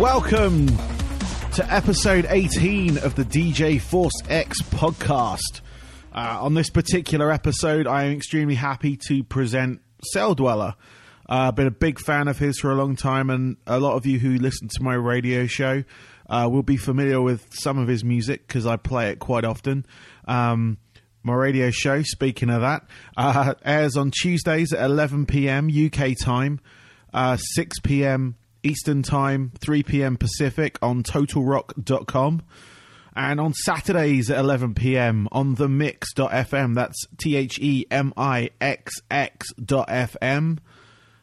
welcome to episode 18 of the DJ Force X podcast. Uh, on this particular episode, I am extremely happy to present Celldweller. I've uh, been a big fan of his for a long time, and a lot of you who listen to my radio show uh, will be familiar with some of his music because I play it quite often. Um, my radio show, speaking of that, uh, airs on Tuesdays at 11 p.m. UK time, uh, 6 p.m. Eastern time, 3 p.m. Pacific on TotalRock.com. And on Saturdays at 11 p.m. on the Mixx.fm. That's T H E M I X X.fm.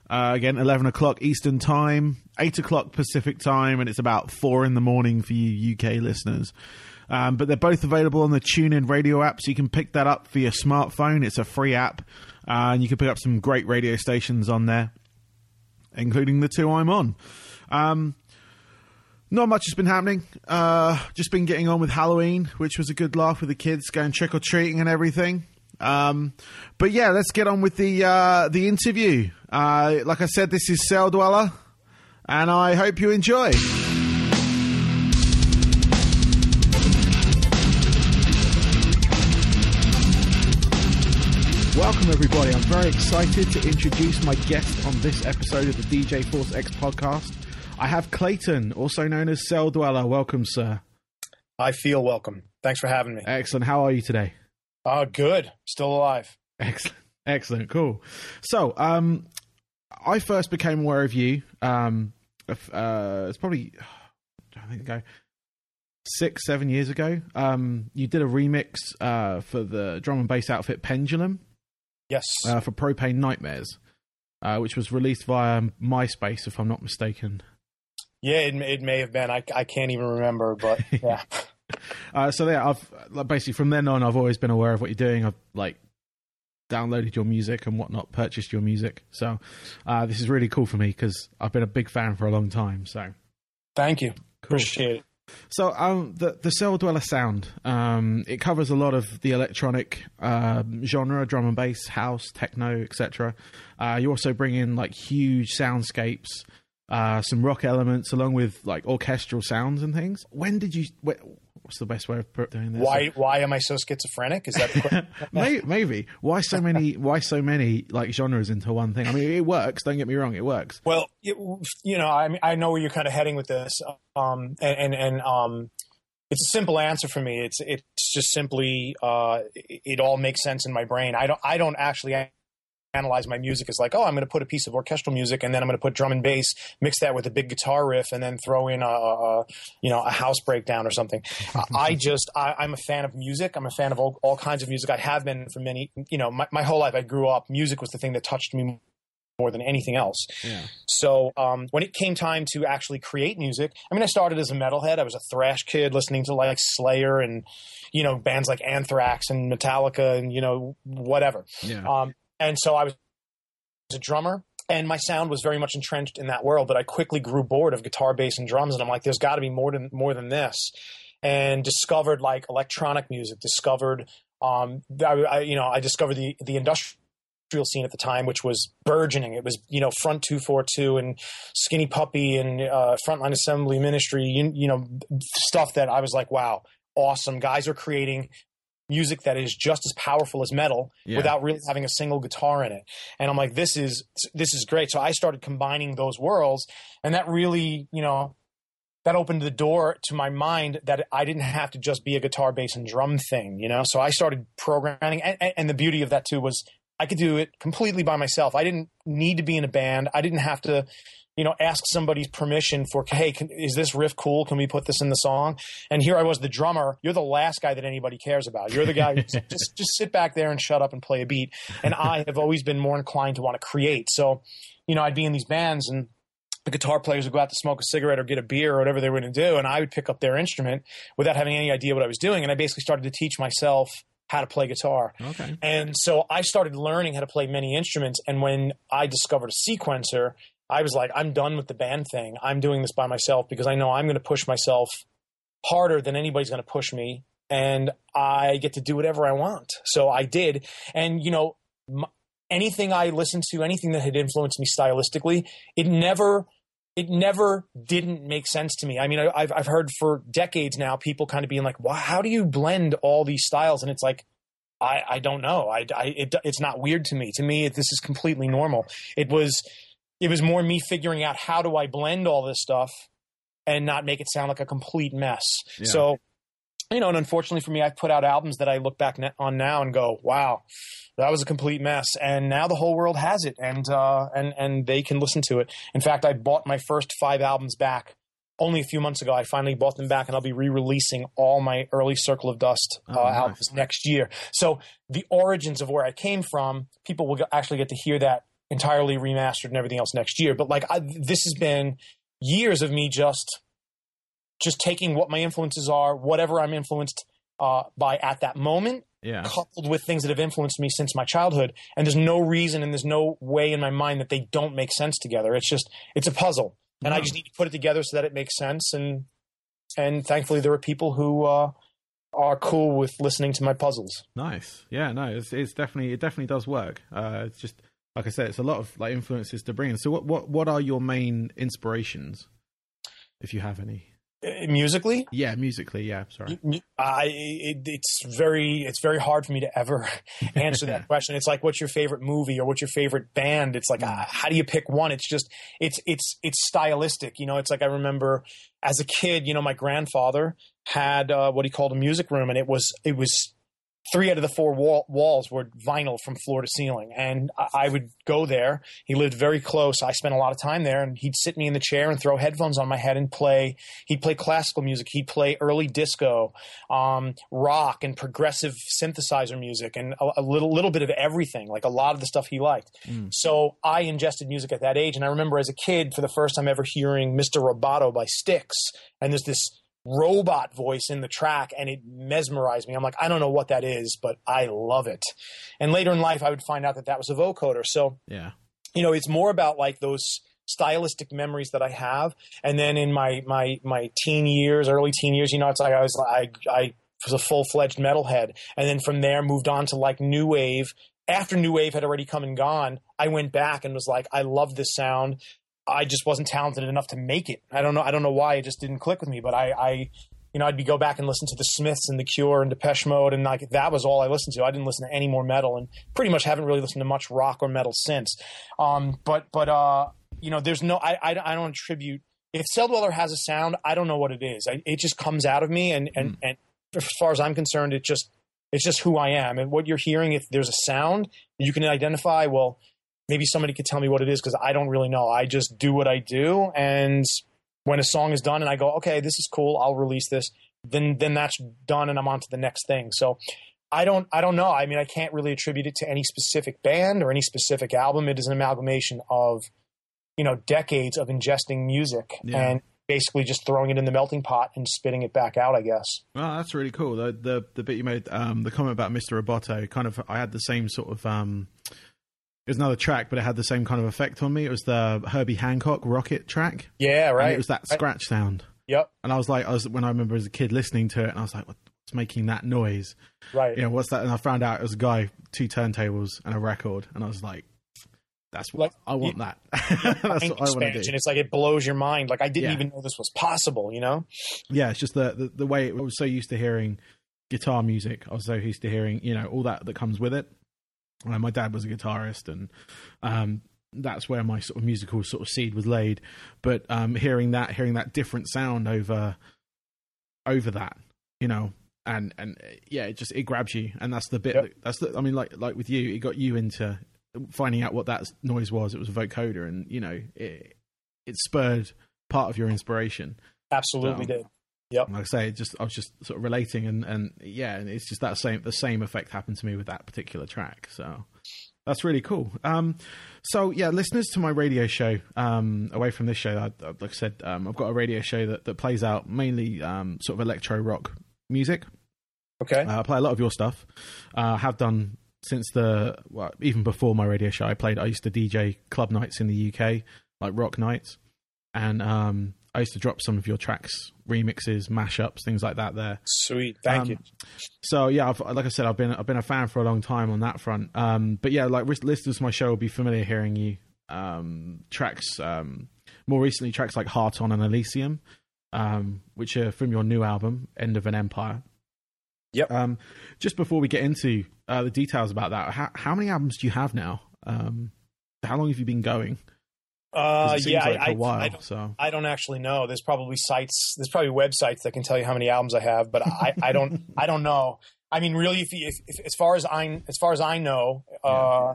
Uh, again, 11 o'clock Eastern Time, 8 o'clock Pacific Time, and it's about 4 in the morning for you UK listeners. Um, but they're both available on the TuneIn radio app, so you can pick that up for your smartphone. It's a free app, uh, and you can pick up some great radio stations on there, including the two I'm on. Um, not much has been happening. Uh, just been getting on with Halloween, which was a good laugh with the kids, going trick or treating and everything. Um, but yeah, let's get on with the uh, the interview. Uh, like I said, this is Celldweller, and I hope you enjoy. Welcome, everybody. I'm very excited to introduce my guest on this episode of the DJ Force X podcast. I have Clayton, also known as Celldweller. Welcome, sir. I feel welcome. Thanks for having me. Excellent. How are you today? Uh, good. Still alive. Excellent. Excellent. Cool. So, um, I first became aware of you. Um, uh, it's probably I think ago six, seven years ago. Um, you did a remix uh, for the drum and bass outfit Pendulum. Yes. Uh, for Propane Nightmares, uh, which was released via MySpace, if I'm not mistaken. Yeah, it, it may have been. I, I can't even remember, but yeah. uh, so yeah, I've basically from then on, I've always been aware of what you're doing. I've like downloaded your music and whatnot, purchased your music. So uh, this is really cool for me because I've been a big fan for a long time. So thank you, cool. appreciate it. So um, the the Celldweller sound um, it covers a lot of the electronic uh, genre, drum and bass, house, techno, etc. Uh, you also bring in like huge soundscapes, uh, some rock elements, along with like orchestral sounds and things. When did you? what's the best way of doing this? Why why am I so schizophrenic? Is that maybe, maybe why so many why so many like genres into one thing? I mean, it works. Don't get me wrong, it works. Well, it, you know, I mean, I know where you're kind of heading with this, um, and and, and um, it's a simple answer for me. It's it's just simply uh, it, it all makes sense in my brain. I don't I don't actually analyze my music is like, oh, I'm going to put a piece of orchestral music and then I'm going to put drum and bass, mix that with a big guitar riff, and then throw in a, a you know a house breakdown or something. I just I, am a fan of music. I'm a fan of all, all, kinds of music. I have been for many you know my, my whole life. I grew up. Music was the thing that touched me more than anything else. Yeah. So um, when it came time to actually create music, I mean, I started as a metalhead. I was a thrash kid listening to like Slayer and you know bands like Anthrax and Metallica and you know whatever. Yeah. Um, and so I was a drummer and my sound was very much entrenched in that world but i quickly grew bored of guitar bass and drums and i'm like there's got to be more than more than this. And discovered like electronic music discovered um I, I, you know i discovered the the industrial scene at the time which was burgeoning. It was you know front 242 and skinny puppy and uh, frontline assembly ministry you, you know stuff that i was like wow awesome. Guys are creating music that is just as powerful as metal yeah. without really having a single guitar in it. And I'm like, this is this is great. So I started combining those worlds, and that really, you know, that opened the door to my mind that I didn't have to just be a guitar, bass, and drum thing, you know. So I started programming, and, and the beauty of that too was I could do it completely by myself. I didn't need to be in a band. I didn't have to you know, ask somebody's permission for, hey, can, is this riff cool? Can we put this in the song? And here I was, the drummer. You're the last guy that anybody cares about. You're the guy who just just sit back there and shut up and play a beat. And I have always been more inclined to want to create. So, you know, I'd be in these bands and the guitar players would go out to smoke a cigarette or get a beer or whatever they were going to do, and I would pick up their instrument without having any idea what I was doing. And I basically started to teach myself how to play guitar. Okay. And so I started learning how to play many instruments. And when I discovered a sequencer I was like, I'm done with the band thing. I'm doing this by myself because I know I'm going to push myself harder than anybody's going to push me. And I get to do whatever I want. So I did. And, you know, anything I listened to, anything that had influenced me stylistically, it never it never didn't make sense to me. I mean, I, I've I've heard for decades now people kind of being like, "Wow, how do you blend all these styles?" And it's like, I I don't know. I, I it, it's not weird to me. To me, this is completely normal. It was it was more me figuring out how do I blend all this stuff and not make it sound like a complete mess. Yeah. So, you know, and unfortunately for me, I put out albums that I look back on now and go, "Wow, that was a complete mess." And now the whole world has it, and uh, and and they can listen to it. In fact, I bought my first five albums back only a few months ago. I finally bought them back, and I'll be re-releasing all my early Circle of Dust uh, Oh, nice. albums next year. So the origins of where I came from, people will actually get to hear that entirely remastered and everything else next year. But like, I, this has been years of me just just taking what my influences are, whatever I'm influenced uh, by at that moment, Yeah. coupled with things that have influenced me since my childhood. And there's no reason and there's no way in my mind that they don't make sense together. It's just it's a puzzle, and I just need to put it together so that it makes sense. And and thankfully, there are people who uh, are cool with listening to my puzzles. Nice. Yeah, no, it's it's definitely it definitely does work. Uh, it's just like I said, it's a lot of like influences to bring in. So what what what are your main inspirations, if you have any? Uh, musically, Yeah, musically. Yeah, sorry. I it, it's very it's very hard for me to ever answer that question. It's like what's your favorite movie or what's your favorite band? It's like uh, how do you pick one? It's just it's it's it's stylistic. You know, it's like I remember as a kid, you know, my grandfather had uh, what he called a music room, and it was it was three out of the four wall, walls were vinyl from floor to ceiling, and I, I would go there. He lived very close. I spent a lot of time there, and he'd sit me in the chair and throw headphones on my head and play. He'd play classical music. He'd play early disco, um, rock, and progressive synthesizer music, and a, a little little bit of everything. Like a lot of the stuff he liked. Mm. So I ingested music at that age, and I remember as a kid for the first time ever hearing "Mr. Roboto" by Styx, and there's this robot voice in the track, and it mesmerized me. I'm like, I don't know what that is, but I love it. And later in life, I would find out that that was a vocoder. So Yeah. you know, it's more about like those stylistic memories that I have. And then in my my my teen years, early teen years, you know, it's like I was I I was a full fledged metalhead, and then from there moved on to like new wave. After new wave had already come and gone, I went back and was like, I love this sound. I just wasn't talented enough to make it. I don't know. I don't know why it just didn't click with me. But I, I you know, I'd be go back and listen to the Smiths and the Cure and Depeche Mode, and like that was all I listened to. I didn't listen to any more metal, and pretty much haven't really listened to much rock or metal since. Um, but but uh, you know, there's no. I I, I don't attribute. If Celldweller has a sound, I don't know what it is. I, it just comes out of me, and and and as far as I'm concerned, it just it's just who I am. And what you're hearing, if there's a sound you can identify, well, maybe somebody could tell me what it is because I don't really know. I just do what I do, and when a song is done, and I go, okay, this is cool, I'll release this. Then then that's done, and I'm on to the next thing. So. I don't I don't know. I mean, I can't really attribute it to any specific band or any specific album. It is an amalgamation of, you know, decades of ingesting music Yeah. and basically just throwing it in the melting pot and spitting it back out, I guess. Well, that's really cool. The the the bit you made, um, the comment about Mr. Roboto, kind of, I had the same sort of. Um, it was another track, but it had the same kind of effect on me. It was the Herbie Hancock Rocket track, Yeah, and right. it was that scratch sound. Yep, And I was like, I was when I remember as a kid listening to it, and I was like, what's making that noise? right. You know, what's that? And I found out it was a guy, two turntables, and a record, and I was like, that's what Like, I want. that. that's what I want to do. It's like it blows your mind. Like I didn't Yeah. even know this was possible. You know? yeah, it's just the, the the way I was so used to hearing guitar music. I was so used to hearing you know all that that comes with it. Uh, my dad was a guitarist, and um, that's where my sort of musical sort of seed was laid. But um, hearing that, hearing that different sound over over that, you know, and and yeah, it just it grabs you, and that's the bit. Yep. That, that's the. I mean, like like with you, it got you into finding out what that noise was. It was a vocoder, and you know, it it spurred part of your inspiration. Absolutely So- did. Yep. Like I say, just I was just sort of relating, and and yeah, and it's just that same the same effect happened to me with that particular track. So that's really cool. Um, so yeah, listeners to my radio show, um, away from this show, I, like I said, um, I've got a radio show that that plays out mainly um, sort of electro rock music. Okay. Uh, I play a lot of your stuff. Uh, I have done since the well, even before my radio show. I played. I used to DJ club nights in the UK, like rock nights, and um, I used to drop some of your tracks, remixes, mashups, things like that. There. Sweet. Thank Um, you. So yeah, I've, like I said, I've been I've been a fan for a long time on that front. Um, but yeah, like listeners to my show will be familiar hearing you um, tracks. Um, more recently, tracks like Heart On and Elysium, um, which are from your new album, End of an Empire. Yep. Um, just before we get into uh, the details about that, how, how many albums do you have now? Um, how long have you been going? Uh, yeah, like I, a while. I, don't, so I don't actually know. There's probably sites, there's probably websites that can tell you how many albums I have, but I, I don't, I don't know. I mean, really, if, if, if as far as I, as far as I know, uh,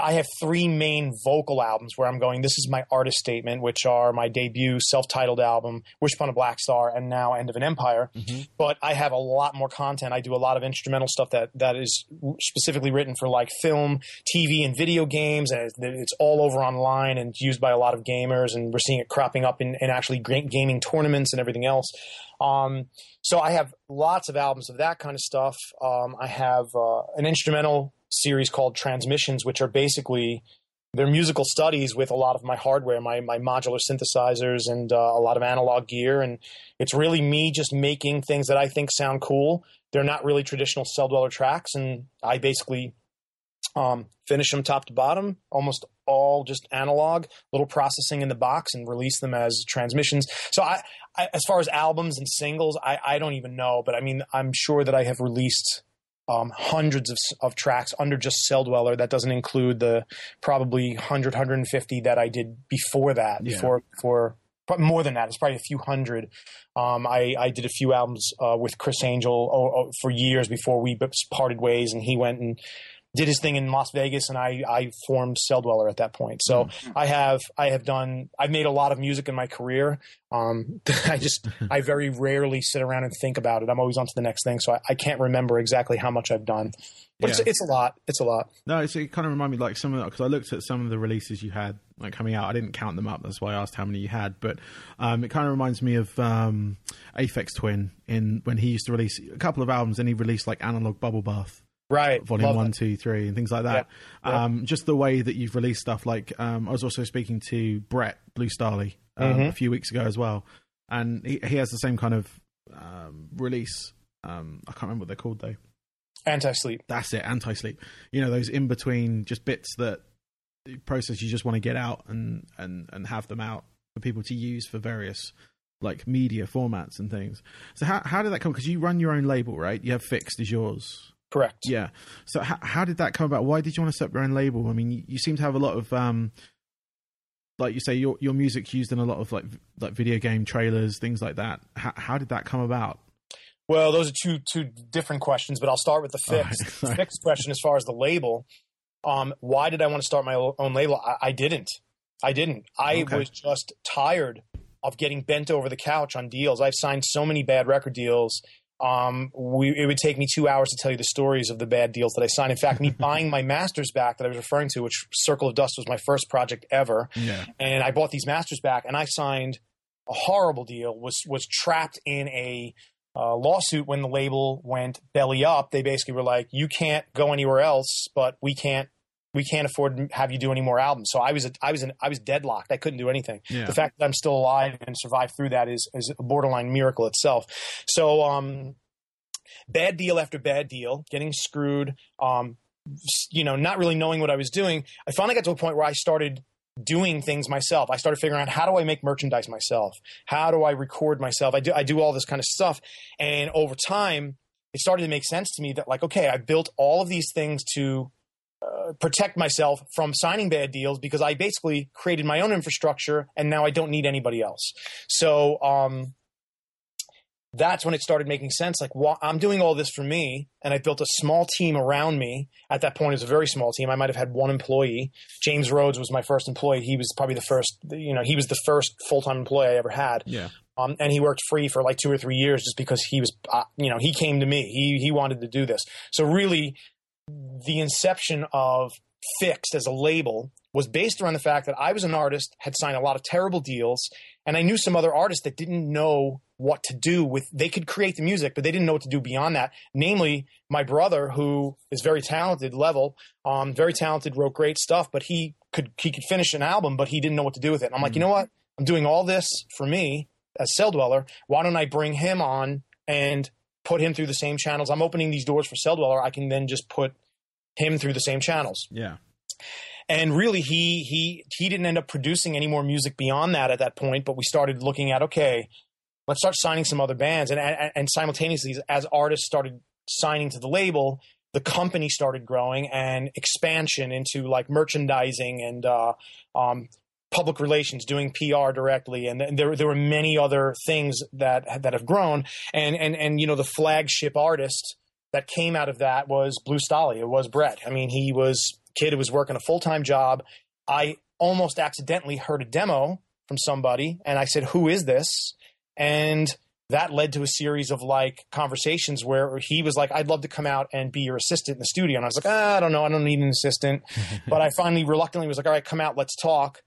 I have three main vocal albums where I'm going. This is my artist statement, which are my debut self-titled album, Wish Upon a Black Star, and now End of an Empire. Mhm. But I have a lot more content. I do a lot of instrumental stuff that that is specifically written for like film, TV, and video games, and it's, it's all over online and used by a lot of gamers. And we're seeing it cropping up in, in actually gaming tournaments and everything else. Um, so I have lots of albums of that kind of stuff. Um, I have uh, an instrumental series called Transmissions, which are basically they're musical studies with a lot of my hardware, my my modular synthesizers, and uh, a lot of analog gear. And it's really me just making things that I think sound cool. They're not really traditional Celldweller tracks, and I basically um, finish them top to bottom, almost all just analog, little processing in the box, and release them as transmissions. So I, I as far as albums and singles, I, I don't even know, but I mean, I'm sure that I have released um, hundreds of, of tracks under just Celldweller. That doesn't include the probably 100, 150 that I did before that, Yeah. before, before more than that. It's probably a few hundred. Um, I, I did a few albums uh, with Criss Angel oh, oh, for years before we parted ways, and he went and did his thing in Las Vegas, and I, I formed Celldweller at that point. So I have I have done I've made a lot of music in my career. Um, I just I very rarely sit around and think about it. I'm always on to the next thing, so I, I can't remember exactly how much I've done. But it's, Yeah. it's a lot. It's a lot. No, it's, it kind of reminded me like some of because I looked at some of the releases you had like coming out. I didn't count them up. That's why I asked how many you had. But um, it kind of reminds me of um, Aphex Twin in when he used to release a couple of albums and he released like Analog Bubble Bath Right. Volume Love One. Two, Three, and things like that. Yeah. Yeah. Um, just the way that you've released stuff. Like um, I was also speaking to Brett Blue Stahli um, Mhm. a few weeks ago as well, and he, he has the same kind of um, release. Um, I can't remember what they're called though. Antisleep. That's it, antisleep. You know, those in between just bits that the process you just want to get out and, and, and have them out for people to use for various like media formats and things. So how how did that come? Because you run your own label, right? You have FiXT as yours. Correct. Yeah. So how how did that come about? Why did you want to set up your own label? I mean, you, you seem to have a lot of um, like you say, your your music's used in a lot of like like video game trailers, things like that. How how did that come about? Well, those are two two different questions, but I'll start with the right. FiXT. Sorry. FiXT question as far as the label. Um, why did I want to start my own label? I, I didn't. I didn't. I Okay. was just tired of getting bent over the couch on deals. I've signed so many bad record deals. Um, we, it would take me two hours to tell you the stories of the bad deals that I signed. In fact, me buying my masters back that I was referring to, which Circle of Dust was my first project ever, Yeah. and I bought these masters back, and I signed a horrible deal. was was trapped in a uh, lawsuit when the label went belly up. They basically were like, "You can't go anywhere else, but we can't we can't afford to have you do any more albums." So I was I was in, I was deadlocked. I couldn't do anything. Yeah. The fact that I'm still alive and survived through that is is a borderline miracle itself. So um, bad deal after bad deal, getting screwed. Um, you know, not really knowing what I was doing. I finally got to a point where I started doing things myself. I started figuring out how do I make merchandise myself? How do I record myself? I do I do all this kind of stuff. And over time, it started to make sense to me that like, okay, I built all of these things to uh, protect myself from signing bad deals because I basically created my own infrastructure and now I don't need anybody else. So um, that's when it started making sense. Like, I'm doing all this for me, and I built a small team around me. At that point, it was a very small team. I might have had one employee. James Rhodes was my first employee. He was probably the first, you know, he was the first full time employee I ever had. Yeah. Um, and he worked free for like two or three years just because he was, uh, you know, he came to me. He he wanted to do this. So really, the inception of FiXT as a label was based around the fact that I was an artist, had signed a lot of terrible deals, and I knew some other artists that didn't know what to do with. They could create the music, but they didn't know what to do beyond that. Namely, my brother, who is very talented, level, um, very talented, wrote great stuff, but he could he could finish an album, but he didn't know what to do with it. And I'm like, you know what? I'm doing all this for me as Celldweller. Why don't I bring him on and put him through the same channels? I'm opening these doors for Celldweller. I can then just put him through the same channels. Yeah. and really he he he didn't end up producing any more music beyond that at that point. But we started looking at okay, let's start signing some other bands, and and, and simultaneously as artists started signing to the label, the company started growing and expansion into like merchandising and uh, um, public relations, doing PR directly, and, and there there were many other things that that have grown. And and and you know the flagship artist that came out of that was Blue Stahli. It was Brett. I mean, he was kid who was working a full time job. I almost accidentally heard a demo from somebody, and I said, "Who is this?" And that led to a series of like conversations where he was like, I'd love to come out and be your assistant in the studio. And I was like, ah, I don't know. I don't need an assistant. but I finally reluctantly was like, all right, come out, let's talk.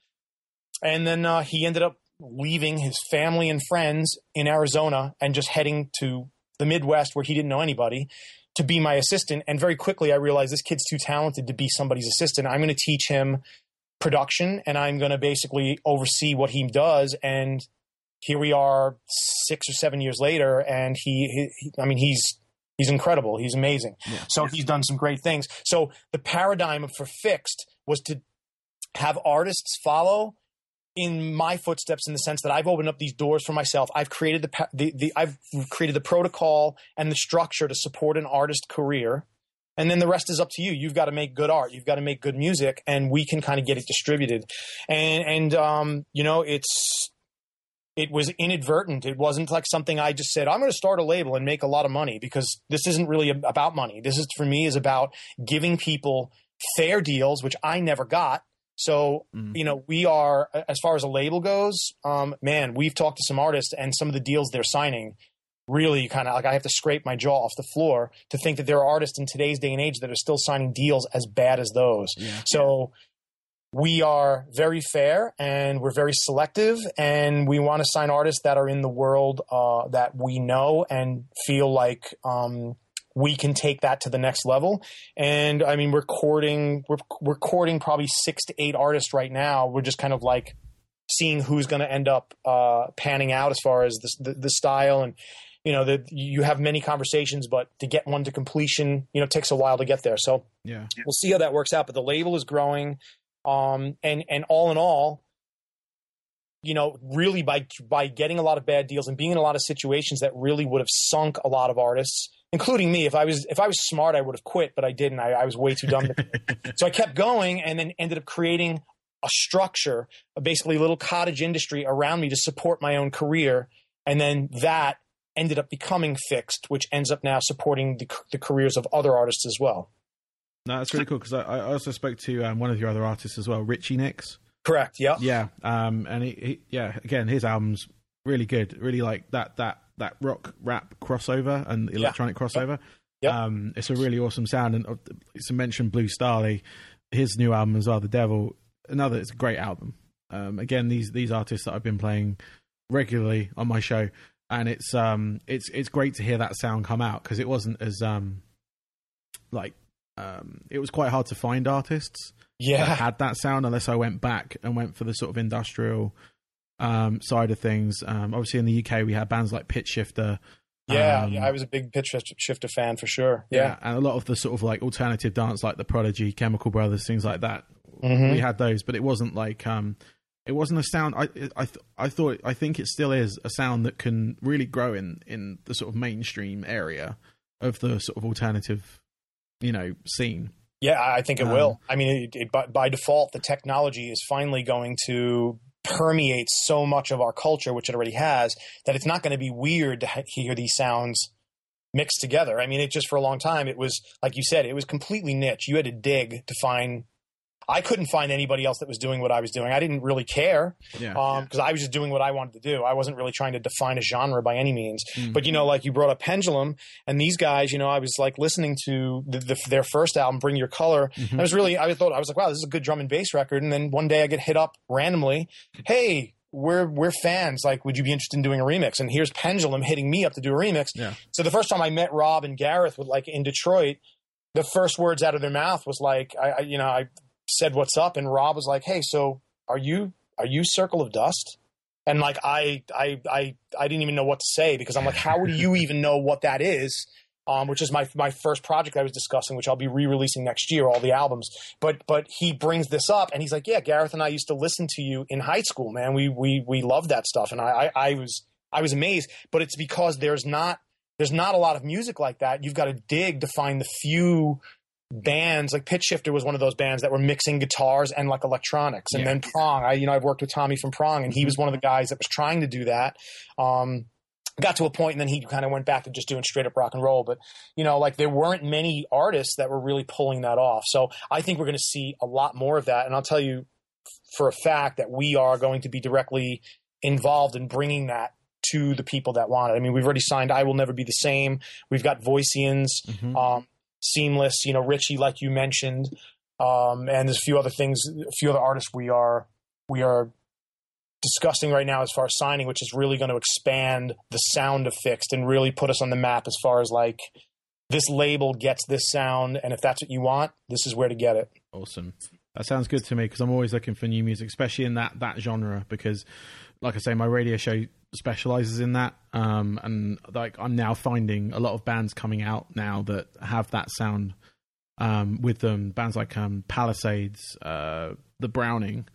And then uh, he ended up leaving his family and friends in Arizona and just heading to the Midwest where he didn't know anybody to be my assistant. And very quickly, I realized this kid's too talented to be somebody's assistant. I'm going to teach him production and I'm going to basically oversee what he does. And here we are six or seven years later. And he, he I mean, he's, he's incredible. He's amazing. Yeah. So he's done some great things. So the paradigm for FiXT was to have artists follow in my footsteps in the sense that I've opened up these doors for myself. I've created the, the, the I've created the protocol and the structure to support an artist career. And then the rest is up to you. You've got to make good art. You've got to make good music, and we can kind of get it distributed. And and um, you know, it's it was inadvertent. It wasn't like something I just said, I'm going to start a label and make a lot of money because this isn't really about money. This is for me is about giving people fair deals, which I never got so, mm. you know, we are, as far as a label goes, um, man, we've talked to some artists and some of the deals they're signing really kind of like I have to scrape my jaw off the floor to think that there are artists in today's day and age that are still signing deals as bad as those. Yeah. So, we are very fair and we're very selective and we want to sign artists that are in the world uh, that we know and feel like um, we can take that to the next level. And I mean, we're courting, we're, we're probably six to eight artists right now. We're just kind of like seeing who's going to end up uh, panning out as far as the, the, the style and you know that you have many conversations but to get one to completion you know takes a while to get there so yeah we'll see how that works out but the label is growing um and and all in all you know really by by getting a lot of bad deals and being in a lot of situations that really would have sunk a lot of artists including me. If I was if I was smart, I would have quit, but I didn't. I, I was way too dumb. so I kept going, and then ended up creating a structure, a basically little cottage industry around me to support my own career, and then that ended up becoming FiXT, which ends up now supporting the, the careers of other artists as well. No, that's really cool because I, I, also spoke to um, one of your other artists as well, Richie Nix. Correct. Yeah. Yeah. Um, and he, he, yeah, again, his album's really good. Really like that that that rock rap crossover and electronic yeah. crossover. Yeah. Um, it's a really awesome sound. And it's uh, mentioned Blue Stahli, his new album as well, The Devil. Another, it's a great album. Um, again, these these artists that I've been playing regularly on my show, and it's um it's it's great to hear that sound come out because it wasn't as um like um it was quite hard to find artists yeah that had that sound unless I went back and went for the sort of industrial um, side of things. Um, obviously, in the UK, we had bands like Pitch Shifter. Yeah, um, yeah, I was a big Pitch Shifter fan for sure. Yeah. yeah. and a lot of the sort of like alternative dance, like the Prodigy, Chemical Brothers, things like that. Mm-hmm. We had those, but it wasn't like um, it wasn't a sound. I I th- I thought I think it still is a sound that can really grow in in the sort of mainstream area of the sort of alternative, you know, scene. Yeah, I think it um, will. I mean, it, it, by, by, default, the technology is finally going to permeates so much of our culture, which it already has, that it's not going to be weird to hear these sounds mixed together. I mean, it just for a long time, it was like you said, it was completely niche. You had to dig to find I couldn't find anybody else that was doing what I was doing. I didn't really care because yeah, um, yeah. I was just doing what I wanted to do. I wasn't really trying to define a genre by any means. Mm-hmm. But you know, like you brought up Pendulum, and these guys, you know, I was like listening to the, the, their first album, Bring Your Color. Mm-hmm. I was really, I thought I was like, wow, this is a good drum and bass record. And then one day I get hit up randomly, hey, we're we're fans. Like, would you be interested in doing a remix? And here's Pendulum hitting me up to do a remix. Yeah. So the first time I met Rob and Gareth, with like in Detroit, the first words out of their mouth was like, I, I you know, I said what's up, and Rob was like, "Hey, so are you are you Circle of Dust?" And like I I I I didn't even know what to say because I'm like, how do you even know what that is? um, which is my my first project I was discussing, which I'll be re-releasing next year, all the albums. But but he brings this up, and he's like, "Yeah, Gareth and I used to listen to you in high school, man. We we we loved that stuff." And I I, I was I was amazed, but it's because there's not there's not a lot of music like that. You've got to dig to find the few bands like Pitch Shifter was one of those bands that were mixing guitars and like electronics. And yeah. then Prong, I you know I've worked with Tommy from Prong, and he was one of the guys that was trying to do that. Um, got to a point and then he kind of went back to just doing straight up rock and roll but you know like there weren't many artists that were really pulling that off so i think we're going to see a lot more of that and i'll tell you for a fact that we are going to be directly involved in bringing that to the people that want it i mean we've already signed i will never be the same we've got voicians mm-hmm. um, seamless you know richie like you mentioned um, and there's a few other things a few other artists we are we are discussing right now as far as signing, which is really going to expand the sound of FiXT and really put us on the map as far as like this label gets this sound, and if that's what you want, this is where to get it. Awesome. That sounds good to me because I'm always looking for new music, especially in that that genre. Because, like I say, my radio show specializes in that, um, and like I'm now finding a lot of bands coming out now that have that sound um, with them. Bands like um, Palisades, uh, the Browning,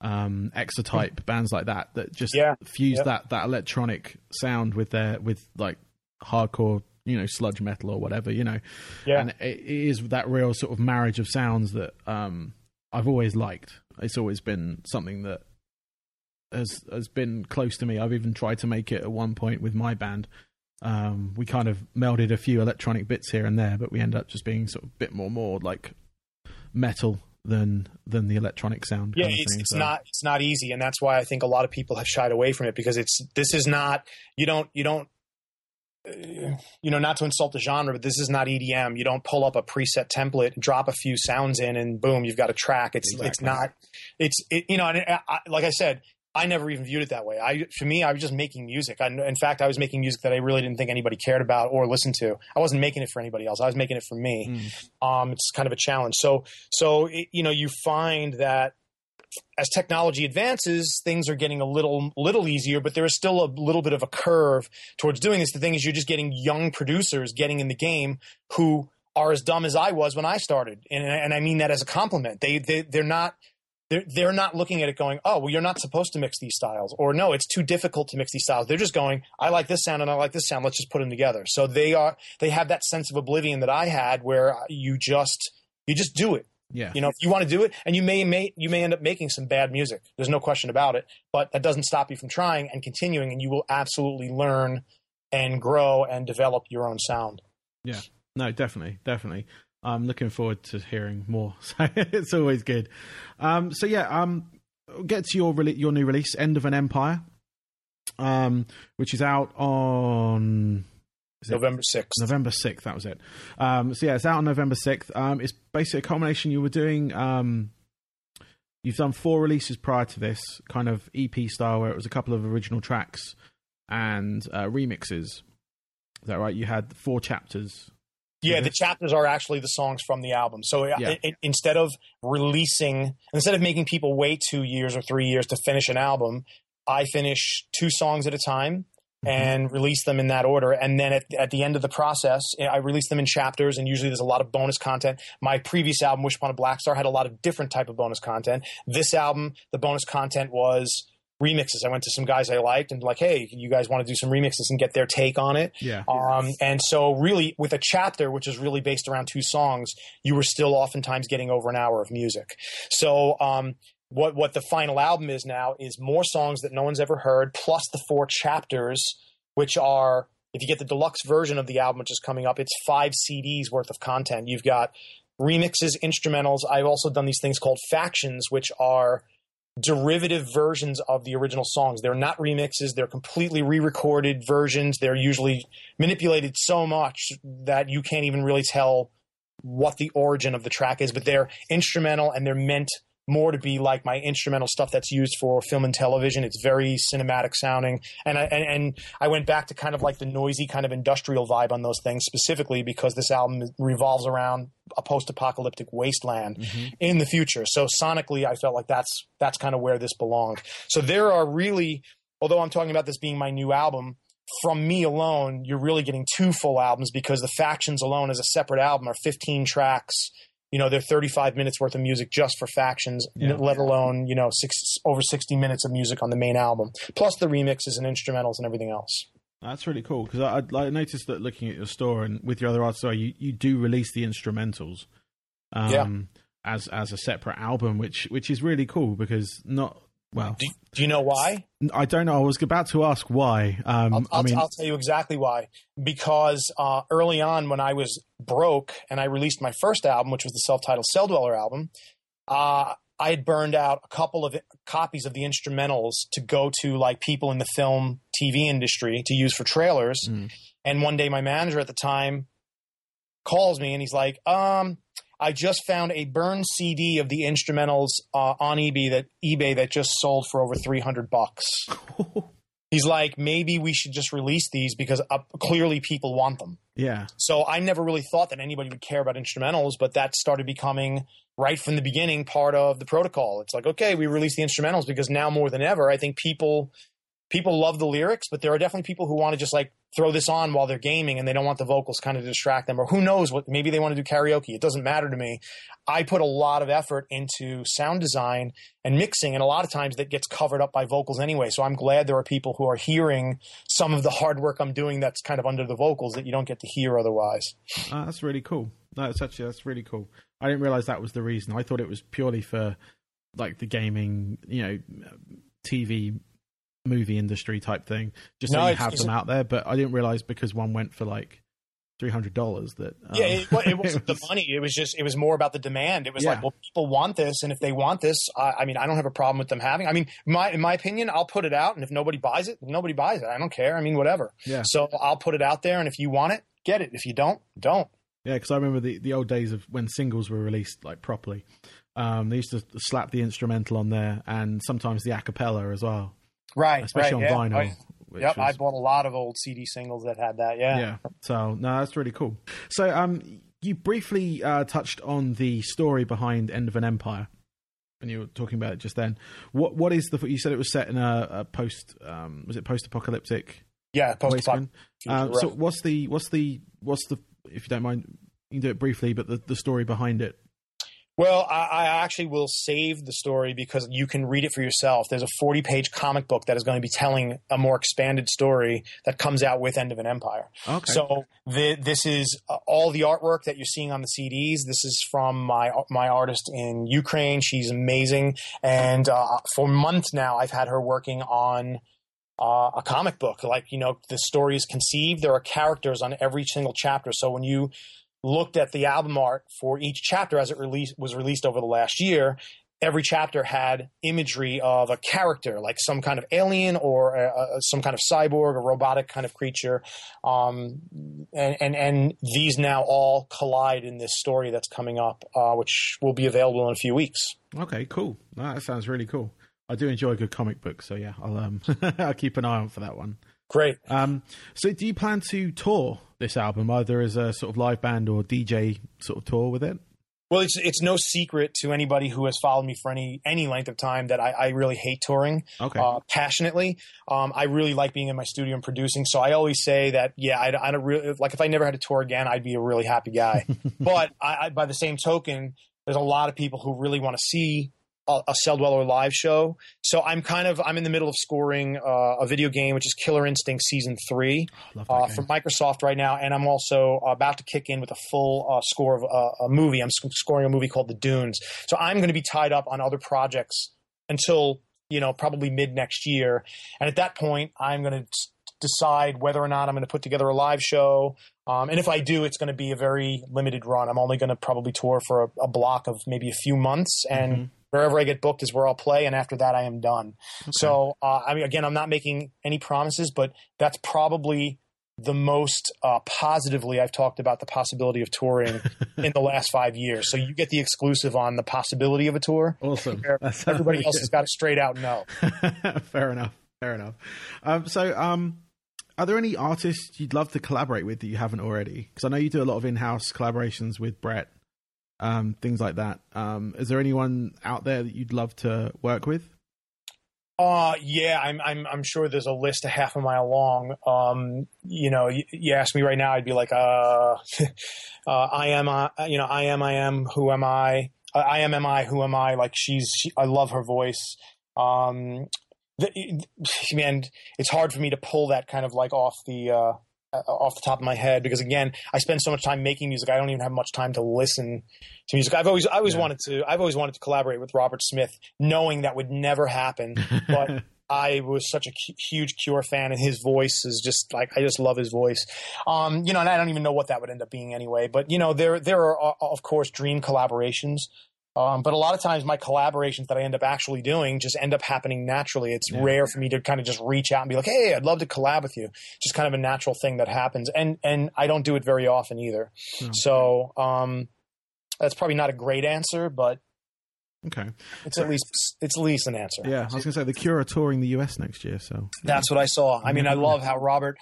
um, Exotype, bands like that that just yeah. fuse yep. that that electronic sound with their with like hardcore, you know, sludge metal or whatever, you know. Yeah. And it is that real sort of marriage of sounds that um, I've always liked. It's always been something that has has been close to me. I've even tried to make it at one point with my band. Um, we kind of melded a few electronic bits here and there, but we end up just being sort of a bit more more like metal than than the electronic sound. Yeah, it's, thing, it's so. not it's not easy, and that's why I think a lot of people have shied away from it because it's this is not you don't you don't uh, you know not to insult the genre, but this is not EDM. You don't pull up a preset template, drop a few sounds in, and boom, you've got a track. It's exactly. it's not it's it, you know, and I, like I said, I never even viewed it that way. I, for me, I was just making music. I, in fact, I was making music that I really didn't think anybody cared about or listened to. I wasn't making it for anybody else. I was making it for me. Mm. Um, it's kind of a challenge. So, so it, you know, you find that as technology advances, things are getting a little little easier, but there is still a little bit of a curve towards doing this. The thing is, you're just getting young producers getting in the game who are as dumb as I was when I started, and, and I mean that as a compliment. They, they they're not they're, they're not looking at it going, oh, well, you're not supposed to mix these styles. Or no, it's too difficult to mix these styles. They're just going, I like this sound and I like this sound. Let's just put them together. So they are, they have that sense of oblivion that I had where you just, you just do it. Yeah. You know, if you want to do it and you may, may, you may end up making some bad music. There's no question about it, but that doesn't stop you from trying and continuing and you will absolutely learn and grow and develop your own sound. Yeah. No, definitely. Definitely. I'm looking forward to hearing more. So it's always good. Um, so yeah, um, get to your re- your new release, End of an Empire, um, which is out on November sixth. November sixth. That was it. Um, so yeah, it's out on November sixth. Um, it's basically a combination. You were doing. Um, you've done four releases prior to this, kind of EP style, where it was a couple of original tracks and uh, remixes. Is that right? You had four chapters yeah, mm-hmm. the chapters are actually the songs from the album. So uh, yeah. it, instead of releasing, instead of making people wait two years or three years to finish an album, I finish two songs at a time mm-hmm. and release them in that order. And then at, at the end of the process, I release them in chapters, and usually there's a lot of bonus content. My previous album, Wish Upon a Black Star, had a lot of different type of bonus content. This album, the bonus content was remixes. I went to some guys I liked and like, hey, you guys want to do some remixes and get their take on it. Yeah. Um, and so really with a chapter, which is really based around two songs, you were still oftentimes getting over an hour of music. So, um, what, what the final album is now is more songs that no one's ever heard, plus the four chapters, which are, if you get the deluxe version of the album, which is coming up, it's five CDs worth of content. You've got remixes, instrumentals. I've also done these things called factions, which are derivative versions of the original songs. They're not remixes, they're completely re recorded versions. They're usually manipulated so much that you can't even really tell what the origin of the track is, but they're instrumental and they're meant more to be like my instrumental stuff that's used for film and television. It's very cinematic sounding, and I and, and, I went back to kind of like the noisy kind of industrial vibe on those things specifically because this album revolves around a post-apocalyptic wasteland mm-hmm. in the future. So sonically, I felt like that's that's kind of where this belonged. So there are really, although I'm talking about this being my new album, from me alone, you're really getting two full albums because the Factions alone as a separate album are 15 tracks. You know, they're 35 minutes worth of music just for Factions, Yeah. let alone, you know, six, over 60 minutes of music on the main album, plus the remixes and instrumentals and everything else. That's really cool because I, I noticed that looking at your store and with your other artists, you, you do release the instrumentals, um, Yeah. as as a separate album, which which is really cool because not well, Do, do you know why? I don't know. I was about to ask why. Um, I'll, I I'll, mean, I'll tell you exactly why. Because uh, early on, when I was broke and I released my first album, which was the self-titled Celldweller album, uh, I had burned out a couple of copies of the instrumentals to go to like people in the film TV industry to use for trailers. Mm. And one day, my manager at the time calls me and he's like, um, I just found a burned CD of the instrumentals uh, on eBay that eBay that just sold for over three hundred bucks. He's like, maybe we should just release these because uh, clearly people want them. yeah, So I never really thought that anybody would care about instrumentals, but that started becoming right from the beginning part of the protocol. It's like, okay, we release the instrumentals because now more than ever, I think people people love the lyrics, but there are definitely people who want to just like throw this on while they're gaming and they don't want the vocals kind of distract them or who knows what maybe they want to do karaoke. It doesn't matter to me. I put a lot of effort into sound design and mixing and a lot of times that gets covered up by vocals anyway. So I'm glad there are people who are hearing some of the hard work I'm doing that's kind of under the vocals that you don't get to hear otherwise. Ah, that's really cool. No, that's actually that's really cool. I didn't realize that was the reason. I thought it was purely for like the gaming, you know, TV movie industry type thing, just so you have them out there. But I didn't realize because one went for like three hundred dollars that um, Yeah, it, wa- it wasn't was- the money. It was just it was more about the demand. It was Yeah. like, well, people want this, and if they want this, I, I mean, I don't have a problem with them having. I mean, my in my opinion, I'll put it out, and if nobody buys it, nobody buys it. I don't care. I mean, whatever. Yeah. So I'll put it out there, and if you want it, get it. If you don't, don't. Yeah, because I remember the, the old days of when singles were released like properly. Um, they used to slap the instrumental on there and sometimes the a cappella as well, Right, especially right, on yeah. vinyl. I- which yep, I bought a lot of old CD singles that had that. Yeah. yeah. So no, that's really cool. So um, you briefly uh, touched on the story behind End of an Empire and you were talking about it just then. What what is the? You said it was set in a, a post. Um, was it post apocalyptic yeah. post apocalyptic. Um, So what's the what's the what's the? If you don't mind, you can do it briefly, but the, the story behind it. Well, I, I actually will save the story because you can read it for yourself. There's a 40 page comic book that is going to be telling a more expanded story that comes out with End of an Empire. Okay. So the, this is uh, all the artwork that you're seeing on the CDs. This is from my my artist in Ukraine. She's amazing, and uh, for months now, I've had her working on. Uh, a comic book, like you know, the story is conceived. There are characters on every single chapter. So when you looked at the album art for each chapter as it released was released over the last year, every chapter had imagery of a character, like some kind of alien or a, a, some kind of cyborg, a robotic kind of creature, um, and, and and these now all collide in this story that's coming up, uh, which will be available in a few weeks. Okay, cool. That sounds really cool. I do enjoy a good comic book, so yeah, I'll um I'll keep an eye out for that one. Great. Um, so do you plan to tour this album either as a sort of live band or DJ sort of tour with it? Well, it's it's no secret to anybody who has followed me for any any length of time that I, I really hate touring Okay. uh, passionately. Um, I really like being in my studio and producing. So I always say that yeah, I, I don't really like if I never had to tour again, I'd be a really happy guy. but I, I, by the same token, there's a lot of people who really want to see a, a Celldweller live show. So I'm kind of I'm in the middle of scoring uh, a video game, which is Killer Instinct Season Three uh, from Microsoft right now, and I'm also about to kick in with a full uh, score of uh, a movie. I'm sc- scoring a movie called The Dunes. So I'm going to be tied up on other projects until you know probably mid next year, and at that point, I'm going to decide whether or not I'm going to put together a live show. Um, and if I do, it's going to be a very limited run. I'm only going to probably tour for a, a block of maybe a few months, and Mhm. Wherever I get booked is where I'll play. And after that, I am done. So, uh, I mean, again, I'm not making any promises, but that's probably the most uh, positively I've talked about the possibility of touring in the last five years. So you get the exclusive on the possibility of a tour. Awesome. Where That sounds Everybody really else good. has got a straight out no. fair enough. Fair enough. Um, so, um, are there any artists you'd love to collaborate with that you haven't already? Because I know you do a lot of in-house collaborations with Brett, um, things like that. Um, is there anyone out there that you'd love to work with? Uh yeah, I'm I'm I'm sure there's a list a half a mile long. Um, you know, you, you ask me right now, I'd be like, uh, uh I am, uh, you know, I am, I am, who am I? Uh, I am, am I, who am I? Like she's, she, I love her voice. Um, the, man, it's hard for me to pull that kind of like off the uh, off the top of my head because again, I spend so much time making music. I don't even have much time to listen to music. I've always I always yeah. wanted to I've always wanted to collaborate with Robert Smith, knowing that would never happen. But I was such a huge Cure fan, and his voice is just like I just love his voice. Um, you know, and I don't even know what that would end up being anyway. But you know, there there are of course dream collaborations. Um, but a lot of times my collaborations that I end up actually doing just end up happening naturally. It's yeah. rare for me to kind of just reach out and be like, "Hey, I'd love to collab with you." Just kind of a natural thing that happens, and and I don't do it very often either. Oh. So um, that's probably not a great answer, but Okay, it's at least it's at least an answer. Yeah, I was going to say the Cure are touring the US next year, so that's what I saw. I mean, I love how Robert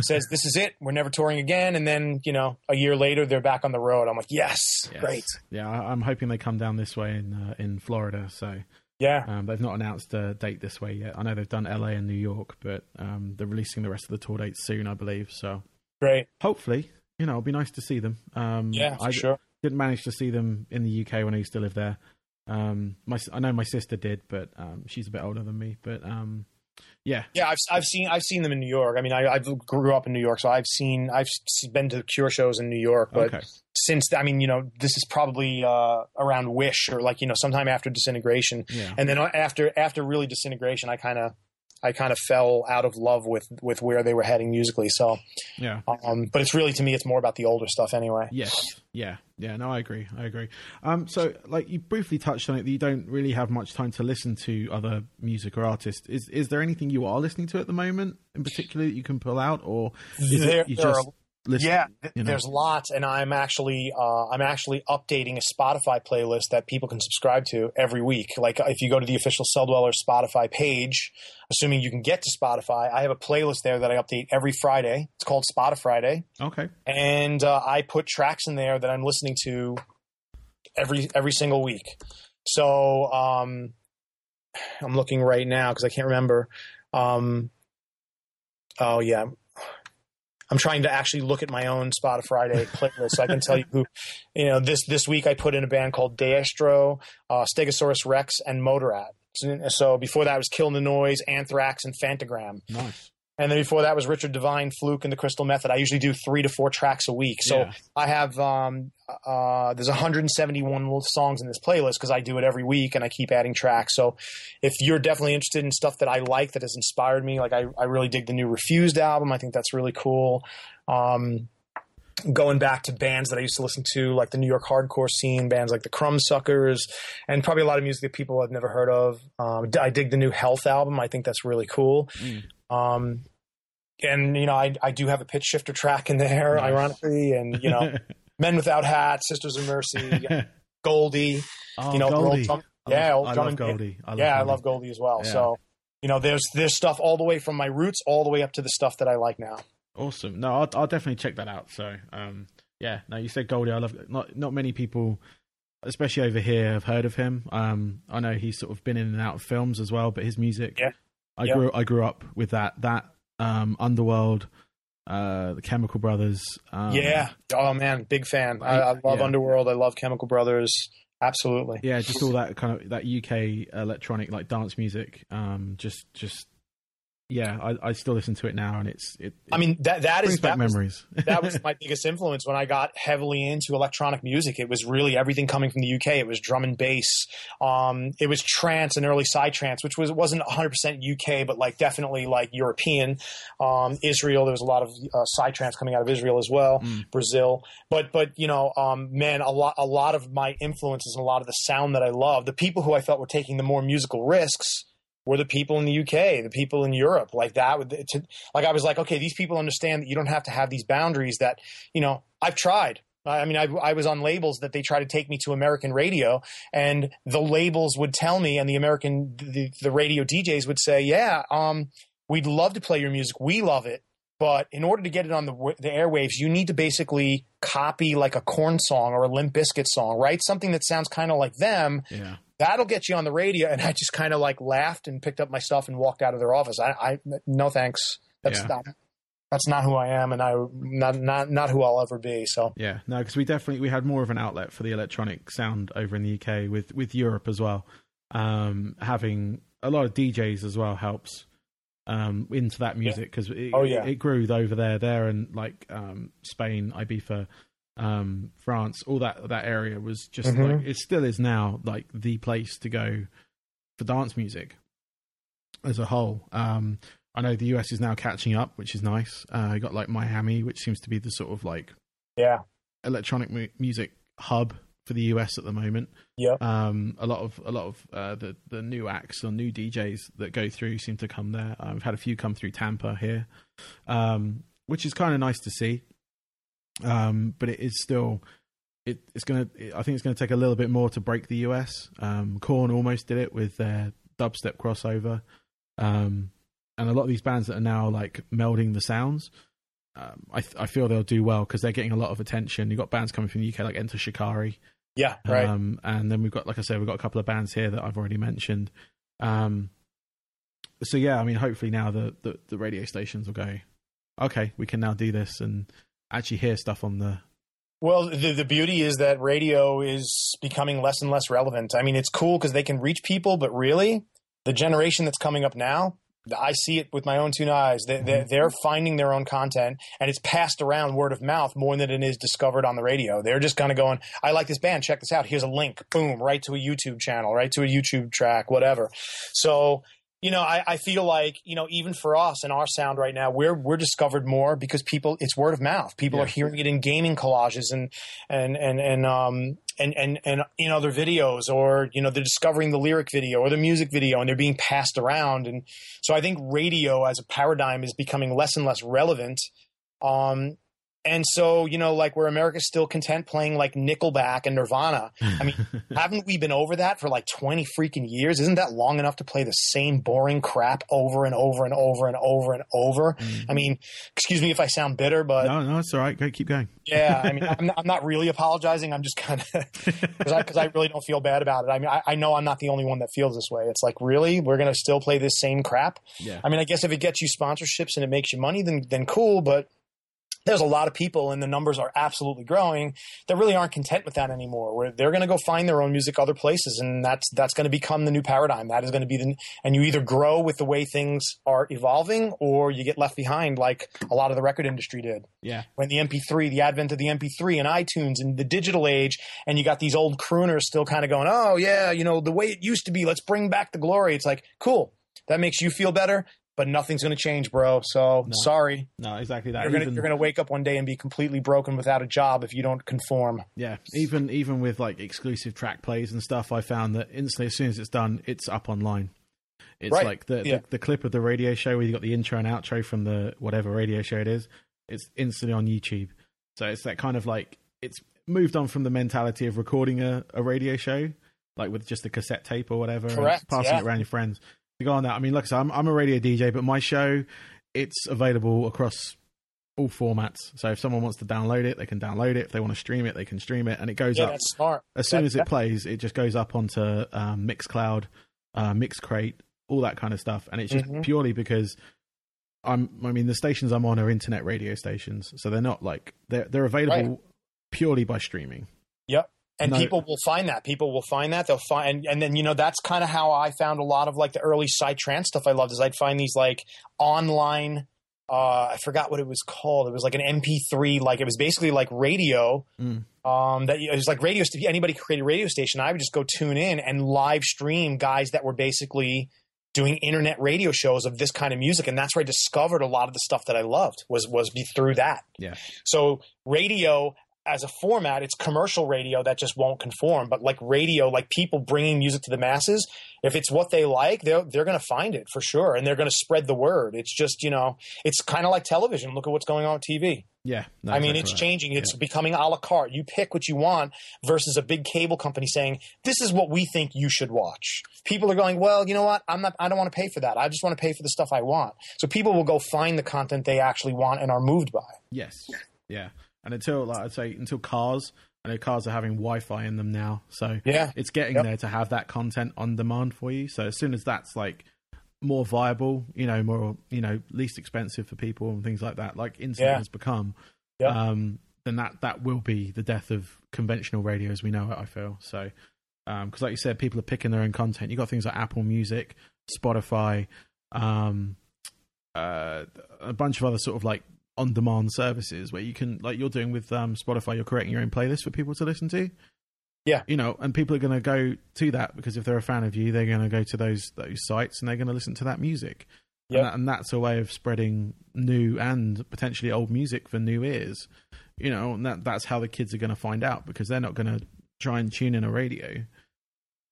says this is it. We're never touring again, and then you know a year later they're back on the road. I'm like, yes, yes. great. Yeah, I'm hoping they come down this way in uh, in Florida. So yeah, um, they've not announced a date this way yet. I know they've done LA and New York, but um, they're releasing the rest of the tour dates soon, I believe. So great. Hopefully, you know, it'll be nice to see them. Um, yeah, I sure. Didn't manage to see them in the UK when I used to live there. Um, my I know my sister did, but um, she's a bit older than me. But um, yeah, yeah, I've I've seen I've seen them in New York. I mean, I I grew up in New York, so I've seen I've been to Cure shows in New York. But okay. since I mean, you know, this is probably uh, around Wish or like you know sometime after Disintegration, yeah. and then after after really Disintegration, I kind of I kind of fell out of love with with where they were heading musically. So yeah, um, but it's really to me, it's more about the older stuff anyway. Yes, yeah, yeah. No, I agree. I agree. Um, so like you briefly touched on it, that you don't really have much time to listen to other music or artists. Is is there anything you are listening to at the moment in particular that you can pull out, or is there, it you just Listen, yeah, th- you know. there's lots, and I'm actually uh, I'm actually updating a Spotify playlist that people can subscribe to every week. Like if you go to the official Celldweller Spotify page, assuming you can get to Spotify, I have a playlist there that I update every Friday. It's called Spotify Friday. Okay, and uh, I put tracks in there that I'm listening to every every single week. So um, I'm looking right now because I can't remember. Um, oh yeah, I'm trying to actually look at my own Spotify Friday playlist. So I can tell you who, you know, this this week I put in a band called Daestro, uh, Stegosaurus Rex, and Motorad. So, so, before that was Kill the Noise, Anthrax, and Phantogram. Nice. And then before that was Richard Devine, Fluke, and the Crystal Method. I usually do three to four tracks a week. So yeah. I have um, uh, there's 171 songs in this playlist because I do it every week and I keep adding tracks. So if you're definitely interested in stuff that I like that has inspired me, like I, I really dig the new Refused album. I think that's really cool. Um, going back to bands that I used to listen to, like the New York hardcore scene, bands like the Crumbsuckers, and probably a lot of music that people have never heard of. Um, I dig the new Health album. I think that's really cool. Mm. Um, and you know, I I do have a Pitchshifter track in there, nice. ironically, and you know, Men Without Hats, Sisters of Mercy, Goldie. Oh, you know, Goldie. Drum, yeah, old I love Goldie. I love yeah, Goldie. I love Goldie as well. Yeah. So you know, there's there's stuff all the way from my roots all the way up to the stuff that I like now. Awesome. No, I'll, I'll definitely check that out. So, um, yeah. No, you said Goldie. I love. Not not many people, especially over here, have heard of him. Um, I know he's sort of been in and out of films as well, but his music. Yeah. I grew I grew up with that that um, Underworld, uh, the Chemical Brothers. Um, yeah. Oh man, big fan. I, I love yeah. Underworld. I love Chemical Brothers. Absolutely. Yeah, just all that kind of that UK electronic like dance music. Um, just just yeah, I, I, still listen to it now, and it's. It, I mean that that is that memories. Was, that was my biggest influence when I got heavily into electronic music. It was really everything coming from the UK. It was drum and bass. Um, it was trance and early psytrance, which was wasn't 100 percent UK, but like definitely like European. Um, Israel, there was a lot of uh, psytrance coming out of Israel as well. Mm. Brazil, but but you know, um, man, a lot a lot of my influences and a lot of the sound that I love, the people who I felt were taking the more musical risks were the people in the UK, the people in Europe, like that. To, like I was like, okay, these people understand that you don't have to have these boundaries. That you know, I've tried. I mean, I, I, was on labels that they try to take me to American radio, and the labels would tell me, and the American the, the radio DJs would say, "Yeah, um, we'd love to play your music. We love it, but in order to get it on the the airwaves, you need to basically copy like a Korn song or a Limp Bizkit song, right? Something that sounds kind of like them." Yeah that'll get you on the radio. And I just kind of like laughed and picked up my stuff and walked out of their office. I, I no thanks. That's Yeah. not that's not who I am, and I not not not who I'll ever be. So Yeah, no, because we definitely we had more of an outlet for the electronic sound over in the UK with with Europe as well. Um, having a lot of DJs as well helps um, into that music because it, Oh, yeah. it grew over there, there and like um, Spain, Ibiza, um, France, all that that area was just Mhm. like it still is now like the place to go for dance music as a whole. Um, I know the US is now catching up, which is nice. Uh, you got like Miami, which seems to be the sort of like yeah, electronic mu- music hub for the US at the moment. yeah, Um, a lot of a lot of uh, the the new acts or new DJs that go through seem to come there. Uh, I've had a few come through Tampa here, um, which is kind of nice to see. Um, but it is still it, it's gonna. I think it's gonna take a little bit more to break the US. Um, Korn almost did it with their dubstep crossover, um, and a lot of these bands that are now like melding the sounds. Um, I th- I feel they'll do well because they're getting a lot of attention. You've got bands coming from the UK like Enter Shikari, yeah, right. um, and then we've got, like I said, we've got a couple of bands here that I've already mentioned. Um, so yeah, I mean, hopefully now the, the, the radio stations will go, okay, we can now do this and actually hear stuff on the. Well, the, the beauty is that radio is becoming less and less relevant. I mean, it's cool because they can reach people, but really, the generation that's coming up now, I see it with my own two eyes. They, they, mm-hmm. they're finding their own content, and it's passed around word of mouth more than it is discovered on the radio. They're just kind of going, "I like this band. Check this out. Here's a link. Boom, right to a YouTube channel, right to a YouTube track, whatever." So you know, I, I feel like, you know, even for us and our sound right now, we're we're discovered more because people it's word of mouth. People Yeah. are hearing it in gaming collages and and and and um and and and in other videos or you know they're discovering the lyric video or the music video and they're being passed around and so I think radio as a paradigm is becoming less and less relevant. Um and so, you know, like where America's still content playing like Nickelback and Nirvana. I mean, haven't we been over that for like 20 freaking years? Isn't that long enough to play the same boring crap over and over and over and over and over? Mm-hmm. I mean, excuse me if I sound bitter, but no, no, it's all right. Go, keep going. yeah, I mean, I'm not, I'm not really apologizing. I'm just kind of because I, I really don't feel bad about it. I mean, I, I know I'm not the only one that feels this way. It's like, really, we're gonna still play this same crap? Yeah. I mean, I guess if it gets you sponsorships and it makes you money, then then cool. But there's a lot of people, and the numbers are absolutely growing that really aren't content with that anymore. Where they're going to go find their own music other places, and that's that's going to become the new paradigm. That is going to be the and you either grow with the way things are evolving, or you get left behind, like a lot of the record industry did Yeah. when the MP3, the advent of the MP3 and iTunes and the digital age, and you got these old crooners still kind of going, oh, yeah, you know, the way it used to be, let's bring back the glory. It's like, cool. That makes you feel better, but nothing's going to change, bro. So No. sorry. No, exactly that. You're going to wake up one day and be completely broken without a job if you don't conform. Yeah, even even with like exclusive track plays and stuff, I found that instantly as soon as it's done, it's up online. It's Right, like the, yeah. the the clip of the radio show where you got the intro and outro from the whatever radio show it is. It's instantly on YouTube. So it's that kind of like it's moved on from the mentality of recording a, a radio show, like with just a cassette tape or whatever, Correct, passing yeah. it around your friends. To go on that, I mean, like I said, I'm, I'm a radio DJ, but my show it's available across all formats. So if someone wants to download it, they can download it. If they want to stream it, they can stream it, and it goes Yeah, up that's smart. as soon that- as it plays. It just goes up onto um, Mixcloud, uh, Mixcrate, all that kind of stuff, and it's just Mhm. purely because I'm. I mean, the stations I'm on are internet radio stations, so they're not like they're they're available purely by streaming. Yep. And No. people will find that. People will find that. They'll find, and, and then you know that's kind of how I found a lot of like the early psytrance stuff. I loved is I'd find these like online. Uh, I forgot what it was called. It was like an MP3, like it was basically like radio. Mm. Um, that it was like radio. Anybody could create a radio station. I would just go tune in and live stream guys that were basically doing internet radio shows of this kind of music, and that's where I discovered a lot of the stuff that I loved. Was was be through that. Yeah. So radio as a format, it's commercial radio that just won't conform. But like radio, like people bringing music to the masses, if it's what they like, they're they're going to find it for sure, and they're going to spread the word. It's just you know, it's kind of like television. Look at what's going on with TV. Yeah, no, I mean, it's right. changing. It's becoming a la carte. You pick what you want versus a big cable company saying, "This is what we think you should watch." People are going, "Well, you know what? I'm not. I don't want to pay for that. I just want to pay for the stuff I want." So people will go find the content they actually want and are moved by. Yes, yeah, and until like I'd say until Cars I know cars are having Wi-Fi in them now, so Yeah. it's getting Yep. there to have that content on demand for you. So as soon as that's like more viable, you know, more you know, least expensive for people and things like that, like internet Yeah. has become, Yep. um, then that that will be the death of conventional radio as we know it. I feel so because, like you said, people are picking their own content. You got things like Apple Music, Spotify, um, uh, a bunch of other sort of like on-demand services where you can, like you're doing with um, Spotify, you're creating your own playlist for people to listen to. Yeah. you know, and people are going to go to that because if they're a fan of you, they're going to go to those those sites and they're going to listen to that music. And, that, and that's a way of spreading new and potentially old music for new ears. You know, and that that's how the kids are going to find out because they're not going to try and tune in a radio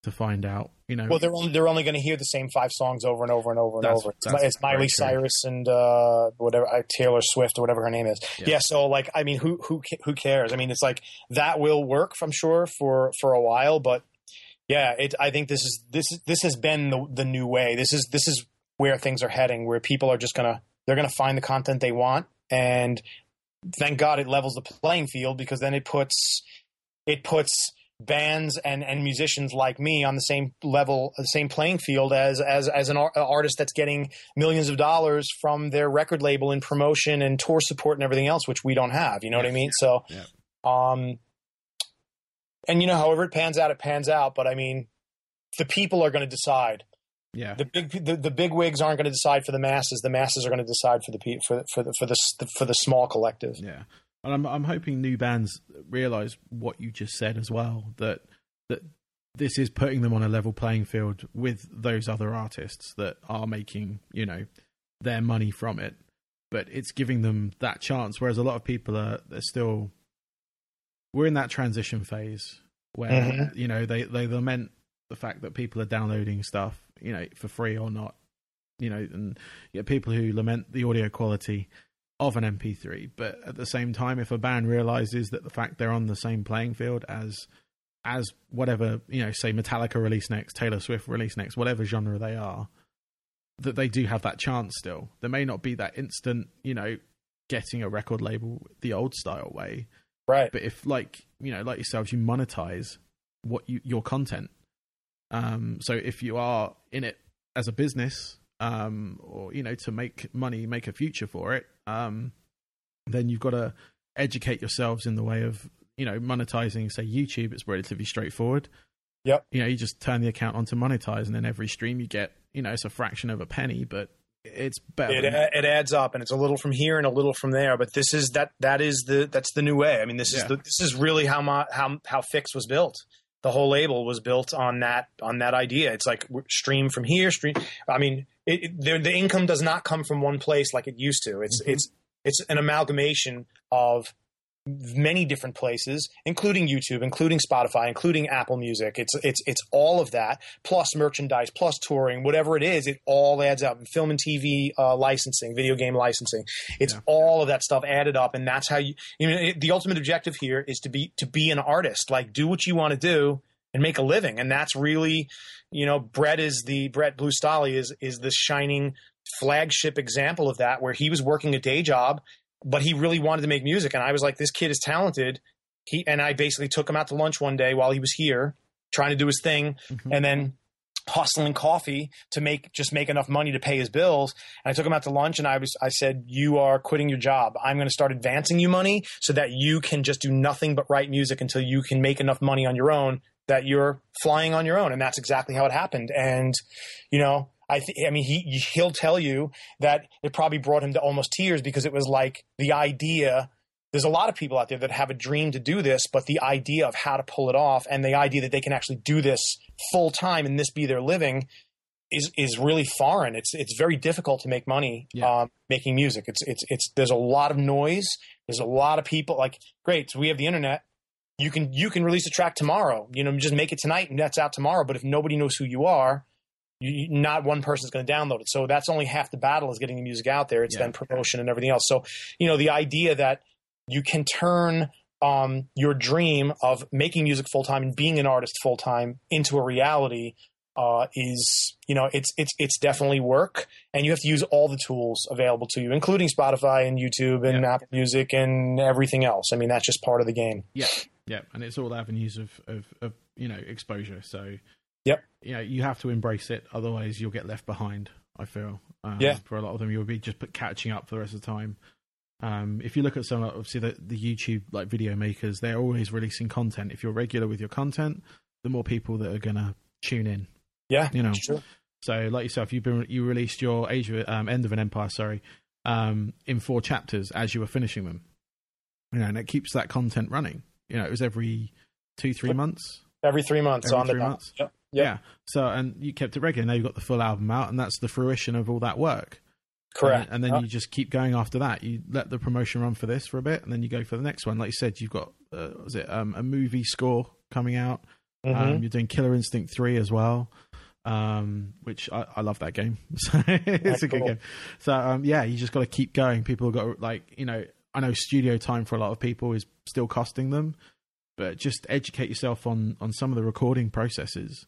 to find out. You know, Well, they're only they're only going to hear the same five songs over and over and over and That's- over. It's, that's it's Miley. Cyrus and uh, whatever uh, Taylor Swift or whatever her name is. Yeah. Yeah. So like, I mean, who who who cares? I mean, it's like that will work, I'm sure, for for a while, but yeah, it. I think this is this is this has been the the new way. This is this is where things are heading, where people are just gonna they're gonna find the content they want, and thank God it levels the playing field because then it puts it puts bands and, and musicians like me on the same level, the same playing field as as as an ar- artist that's getting millions of dollars from their record label and promotion and tour support and everything else, which we don't have. You know what I mean? So, Yeah. um, and you know, however it pans out, it pans out. But I mean, the people are going to decide. yeah, The big the, the big wigs aren't going to decide for the masses. The masses are going to decide for the pe- for for the for the for the small collective. Yeah, and I'm I'm hoping new bands realize what you just said as well that that this is putting them on a level playing field with those other artists that are making you know their money from it, but it's giving them that chance. Whereas a lot of people are they're still we're in that transition phase where Mhm. you know they they lament the fact that people are downloading stuff you know for free or not you know and you get people who lament the audio quality of an MP3. But at the same time, if a band realizes that the fact they're on the same playing field as as whatever you know, say Metallica release next, Taylor Swift release next, whatever genre they are, that they do have that chance still. There may not be that instant, you know, getting a record label the old style way, Right. but if like you know, like yourselves, you monetize what you your content. Um, so if you are in it as a business, um, or you know, to make money, make a future for it, um, then you've got to educate yourselves in the way of you know monetizing. Say YouTube, it's relatively straightforward. Yep. You know, you just turn the account on to monetize, and then every stream you get, you know, it's a fraction of a penny, but it's better. it, it adds up and it's a little from here and a little from there but this is that that is the that's the new way i mean this is the, this is really how my how how FiXT was built the whole label was built on that on that idea it's like stream from here stream i mean it, it, the, income does not come from one place like it used to it's Mhm. it's it's an amalgamation of many different places including youtube including spotify including apple music it's it's it's all of that plus merchandise, plus touring, whatever it is, it all adds up. Film and TV uh, licensing, video game licensing, it's Yeah. all of that stuff added up, and that's how you. You know, it, the ultimate objective here is to be to be an artist, like do what you want to do and make a living, and that's really, you know, Brett is the Brett Blue Stahli is is the shining flagship example of that, where he was working a day job, but he really wanted to make music, and I was like, this kid is talented. He and I basically took him out to lunch one day while he was here, trying to do his thing Mhm. and then hustling coffee to make just make enough money to pay his bills. And I took him out to lunch and I was I said, You are quitting your job. I'm gonna start advancing you money so that you can just do nothing but write music until you can make enough money on your own that you're flying on your own. And that's exactly how it happened. And, you know, I th- I mean he he'll tell you that it probably brought him to almost tears because it was like the idea there's a lot of people out there that have a dream to do this, but the idea of how to pull it off and the idea that they can actually do this full time and this be their living is is really foreign. It's it's very difficult to make money Yeah. um, making music. It's it's it's there's a lot of noise. There's a lot of people. Like great, so we have the internet. You can you can release a track tomorrow. You know, just make it tonight and that's out tomorrow. But if nobody knows who you are, you, not one person's going to download it. So that's only half the battle is getting the music out there. It's Yeah. then promotion and everything else. So you know, the idea that you can turn um, your dream of making music full time and being an artist full time into a reality uh, is you know it's it's it's definitely work, and you have to use all the tools available to you, including Spotify and YouTube and Yeah. Apple Music and everything else. I mean, that's just part of the game. Yeah, yeah, and it's all avenues of, of, of you know exposure. So Yep. you know you have to embrace it, otherwise you'll get left behind. I feel um, Yeah. for a lot of them you'll be just put catching up for the rest of the time. Um, if you look at some obviously the, the YouTube like video makers, they're always releasing content. If you're regular with your content, the more people that are gonna tune in. Yeah, You know, so, like yourself, you've been you released your Age of um, End of an Empire, sorry, um, in four chapters as you were finishing them. You know, and it keeps that content running. You know, it was every two, three months. Every three months Every on three dot. months? Yep. Yep. Yeah. So, and you kept it regular. Now you've got the full album out, and that's the fruition of all that work. Correct. And, and then Uh, you just keep going after that. You let the promotion run for this for a bit, and then you go for the next one. Like you said, you've got uh, was it um, a movie score coming out. mhm. Um, you're doing Killer Instinct 3 as well, um, which I, I love that game. So it's a good cool. game. So, um, yeah, you just got to keep going. People got, to, like, you know, I know studio time for a lot of people is still costing them, but just educate yourself on, on some of the recording processes.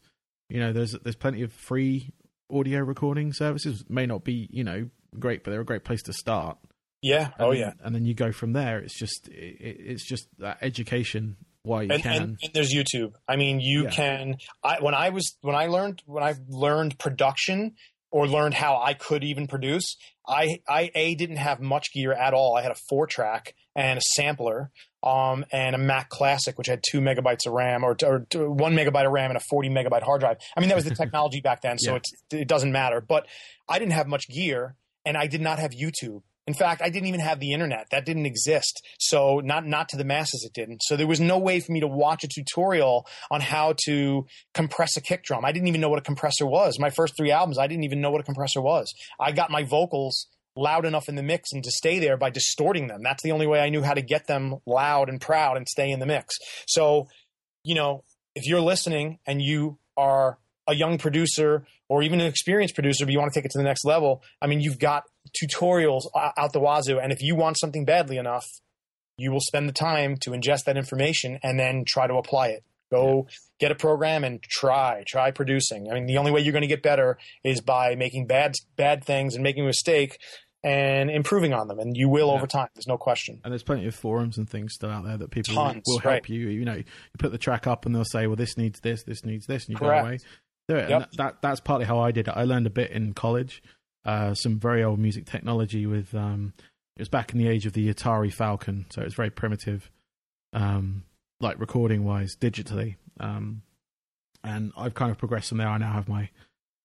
You know, there's there's plenty of free audio recording services. May not be, you know, great, but they're a great place to start. yeah. Oh, and Oh yeah. and then you go from there. It's just it, it's just that education why you and, can. and, and there's YouTube. I mean, you Yeah. can. I when I was when I learned when I learned production or learned how I could even produce. I I a didn't have much gear at all. I had a four track and a sampler. Um, and a Mac Classic, which had two megabytes of RAM or, or one megabyte of RAM and a 40 megabyte hard drive. I mean, that was the technology back then, so Yeah. it's, it doesn't matter. But I didn't have much gear and I did not have YouTube. In fact, I didn't even have the internet. That didn't exist. So not not to the masses it didn't. So there was no way for me to watch a tutorial on how to compress a kick drum. I didn't even know what a compressor was. My first 3 albums, I didn't even know what a compressor was. I got my vocals loud enough in the mix and to stay there by distorting them. That's the only way I knew how to get them loud and proud and stay in the mix. So, you know, if you're listening and you are a young producer or even an experienced producer, but you want to take it to the next level, I mean, you've got tutorials out the wazoo. And if you want something badly enough, you will spend the time to ingest that information and then try to apply it. Go get a program and try, try producing. I mean, the only way you're going to get better is by making bad, bad things and making a mistake and improving on them. And you will Yeah. over time. There's no question. And there's plenty of forums and things still out there that people Tons, will help right. you. You know, you put the track up and they'll say, "Well, this needs this, this needs this," and you Correct. go away, do it. Yep. And that that's partly how I did it. I learned a bit in college, uh, some very old music technology with. Um, it was back in the age of the Atari Falcon, so it's very primitive, um, like recording wise, digitally. Um, and I've kind of progressed from there. I now have my,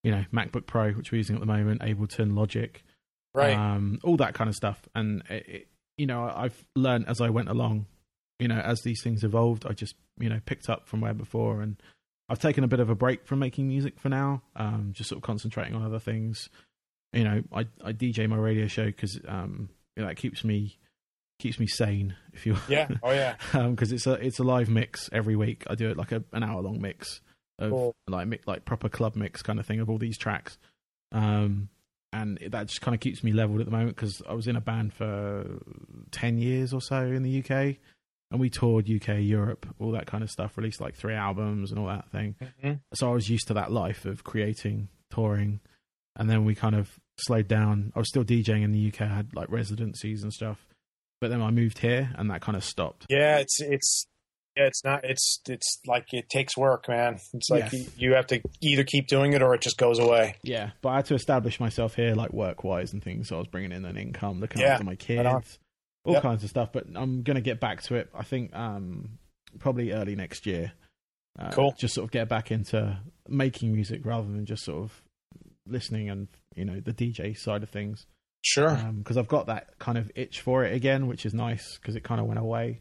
you know, MacBook Pro, which we're using at the moment, Ableton, Logic, Right. um, all that kind of stuff. And it, it, you know, I've learned as I went along. You know, as these things evolved, I just you know picked up from where before, and I've taken a bit of a break from making music for now. Um, just sort of concentrating on other things. You know, I I DJ my radio show because um, you know, it keeps me keeps me sane, if you yeah. Oh, yeah. because it's a it's a live mix every week. I do it like a, an hour long mix of Cool. like like proper club mix kind of thing of all these tracks, um, and that just kind of keeps me leveled at the moment because I was in a band for ten years or so in the UK, and we toured UK, Europe, all that kind of stuff. Released like three albums and all that thing. Mhm. So I was used to that life of creating, touring, and then we kind of slowed down. I was still DJing in the UK. I had like residencies and stuff. But then I moved here, and that kind of stopped. Yeah, it's it's yeah, it's not it's it's like it takes work, man. It's like you, have to either keep doing it or it just goes away. Yeah, but I had to establish myself here, like work wise and things. So I was bringing in an income, looking Yeah, after my kids. All Yep. kinds of stuff. But I'm gonna get back to it. I think um, probably early next year. Uh, Cool. Just sort of get back into making music rather than just sort of listening and you know the DJ side of things. Sure. Because I've got that kind of itch for it again, which is nice because it kind of went away.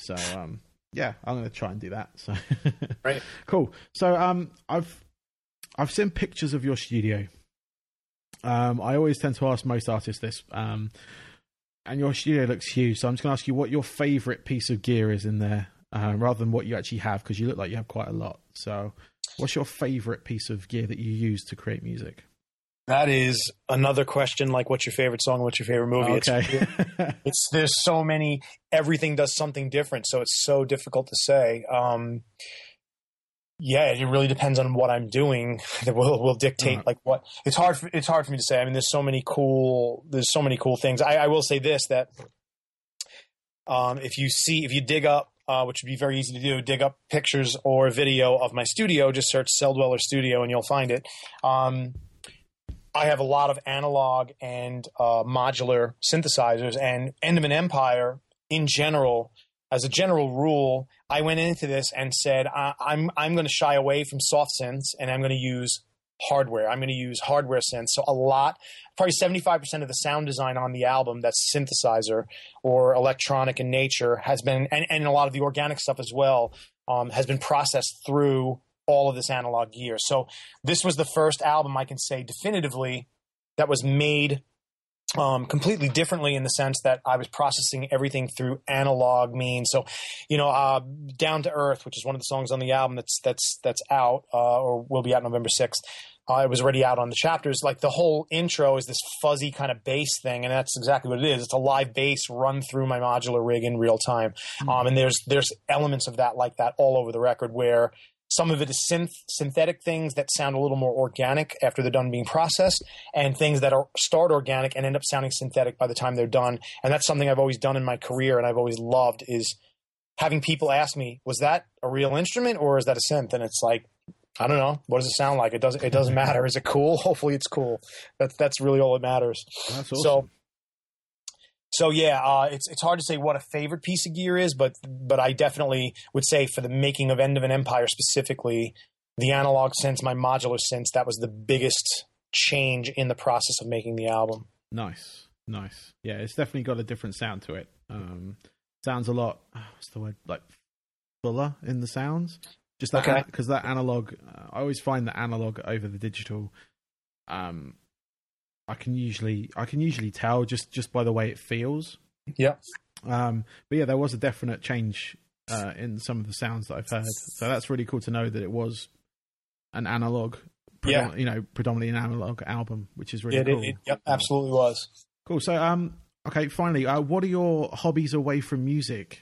So um, yeah, I'm gonna try and do that. So Right. cool. So um, I've I've seen pictures of your studio. Um, I always tend to ask most artists this. Um, and your studio looks huge, so I'm just going to ask you what your favorite piece of gear is in there, uh, rather than what you actually have, because you look like you have quite a lot. So, what's your favorite piece of gear that you use to create music? That is another question like what's your favorite song, what's your favorite movie? It's Okay. it's there's so many everything does something different so it's so difficult to say um yeah it really depends on what i'm doing that will will dictate Alright. like what it's hard for, it's hard for me to say i mean there's so many cool there's so many cool things i, I will say this that um if you see if you dig up uh, which would be very easy to do, dig up pictures or video of my studio. Just search Celldweller Studio and you'll find it. Um, I have a lot of analog and uh, modular synthesizers, and End of an Empire in general. As a general rule, I went into this and said I- I'm I'm going to shy away from soft synths, and I'm going to use hardware. I'm going to use hardware synths. So a lot, probably 75% of the sound design on the album that's synthesizer or electronic in nature has been, and, and a lot of the organic stuff as well, um, has been processed through all of this analog gear. So this was the first album I can say definitively that was made um, completely differently in the sense that I was processing everything through analog means. So, you know, uh, "Down to Earth," which is one of the songs on the album that's that's that's out uh, or will be out November sixth. Uh, it was already out on the chapters. Like the whole intro is this fuzzy kind of bass thing, and that's exactly what it is. It's a live bass run through my modular rig in real time, mm-hmm. um, and there's there's elements of that like that all over the record where some of it is synth synthetic things that sound a little more organic after they're done being processed, and things that are start organic and end up sounding synthetic by the time they're done. And that's something I've always done in my career, and I've always loved is having people ask me, "Was that a real instrument or is that a synth?" And it's like, I don't know. What does it sound like? It doesn't. It doesn't matter. Is it cool? Hopefully, it's cool. That's that's really all that matters. Awesome. So so yeah, uh, it's it's hard to say what a favorite piece of gear is, but but I definitely would say for the making of End of an Empire specifically, the analog synths, my modular synths, that was the biggest change in the process of making the album. Nice, nice. Yeah, it's definitely got a different sound to it. Um, sounds a lot. What's the word? Like fuller in the sounds. Just that because okay. that analog. Uh, I always find the analog over the digital. Um, I can usually I can usually tell just just by the way it feels. Yeah. Um, but yeah, there was a definite change uh, in some of the sounds that I've heard. So that's really cool to know that it was an analog. Yeah. You know, predominantly an analog album, which is really yeah, cool. It, it, yep, absolutely was. Cool. So, um, okay, finally, uh, what are your hobbies away from music?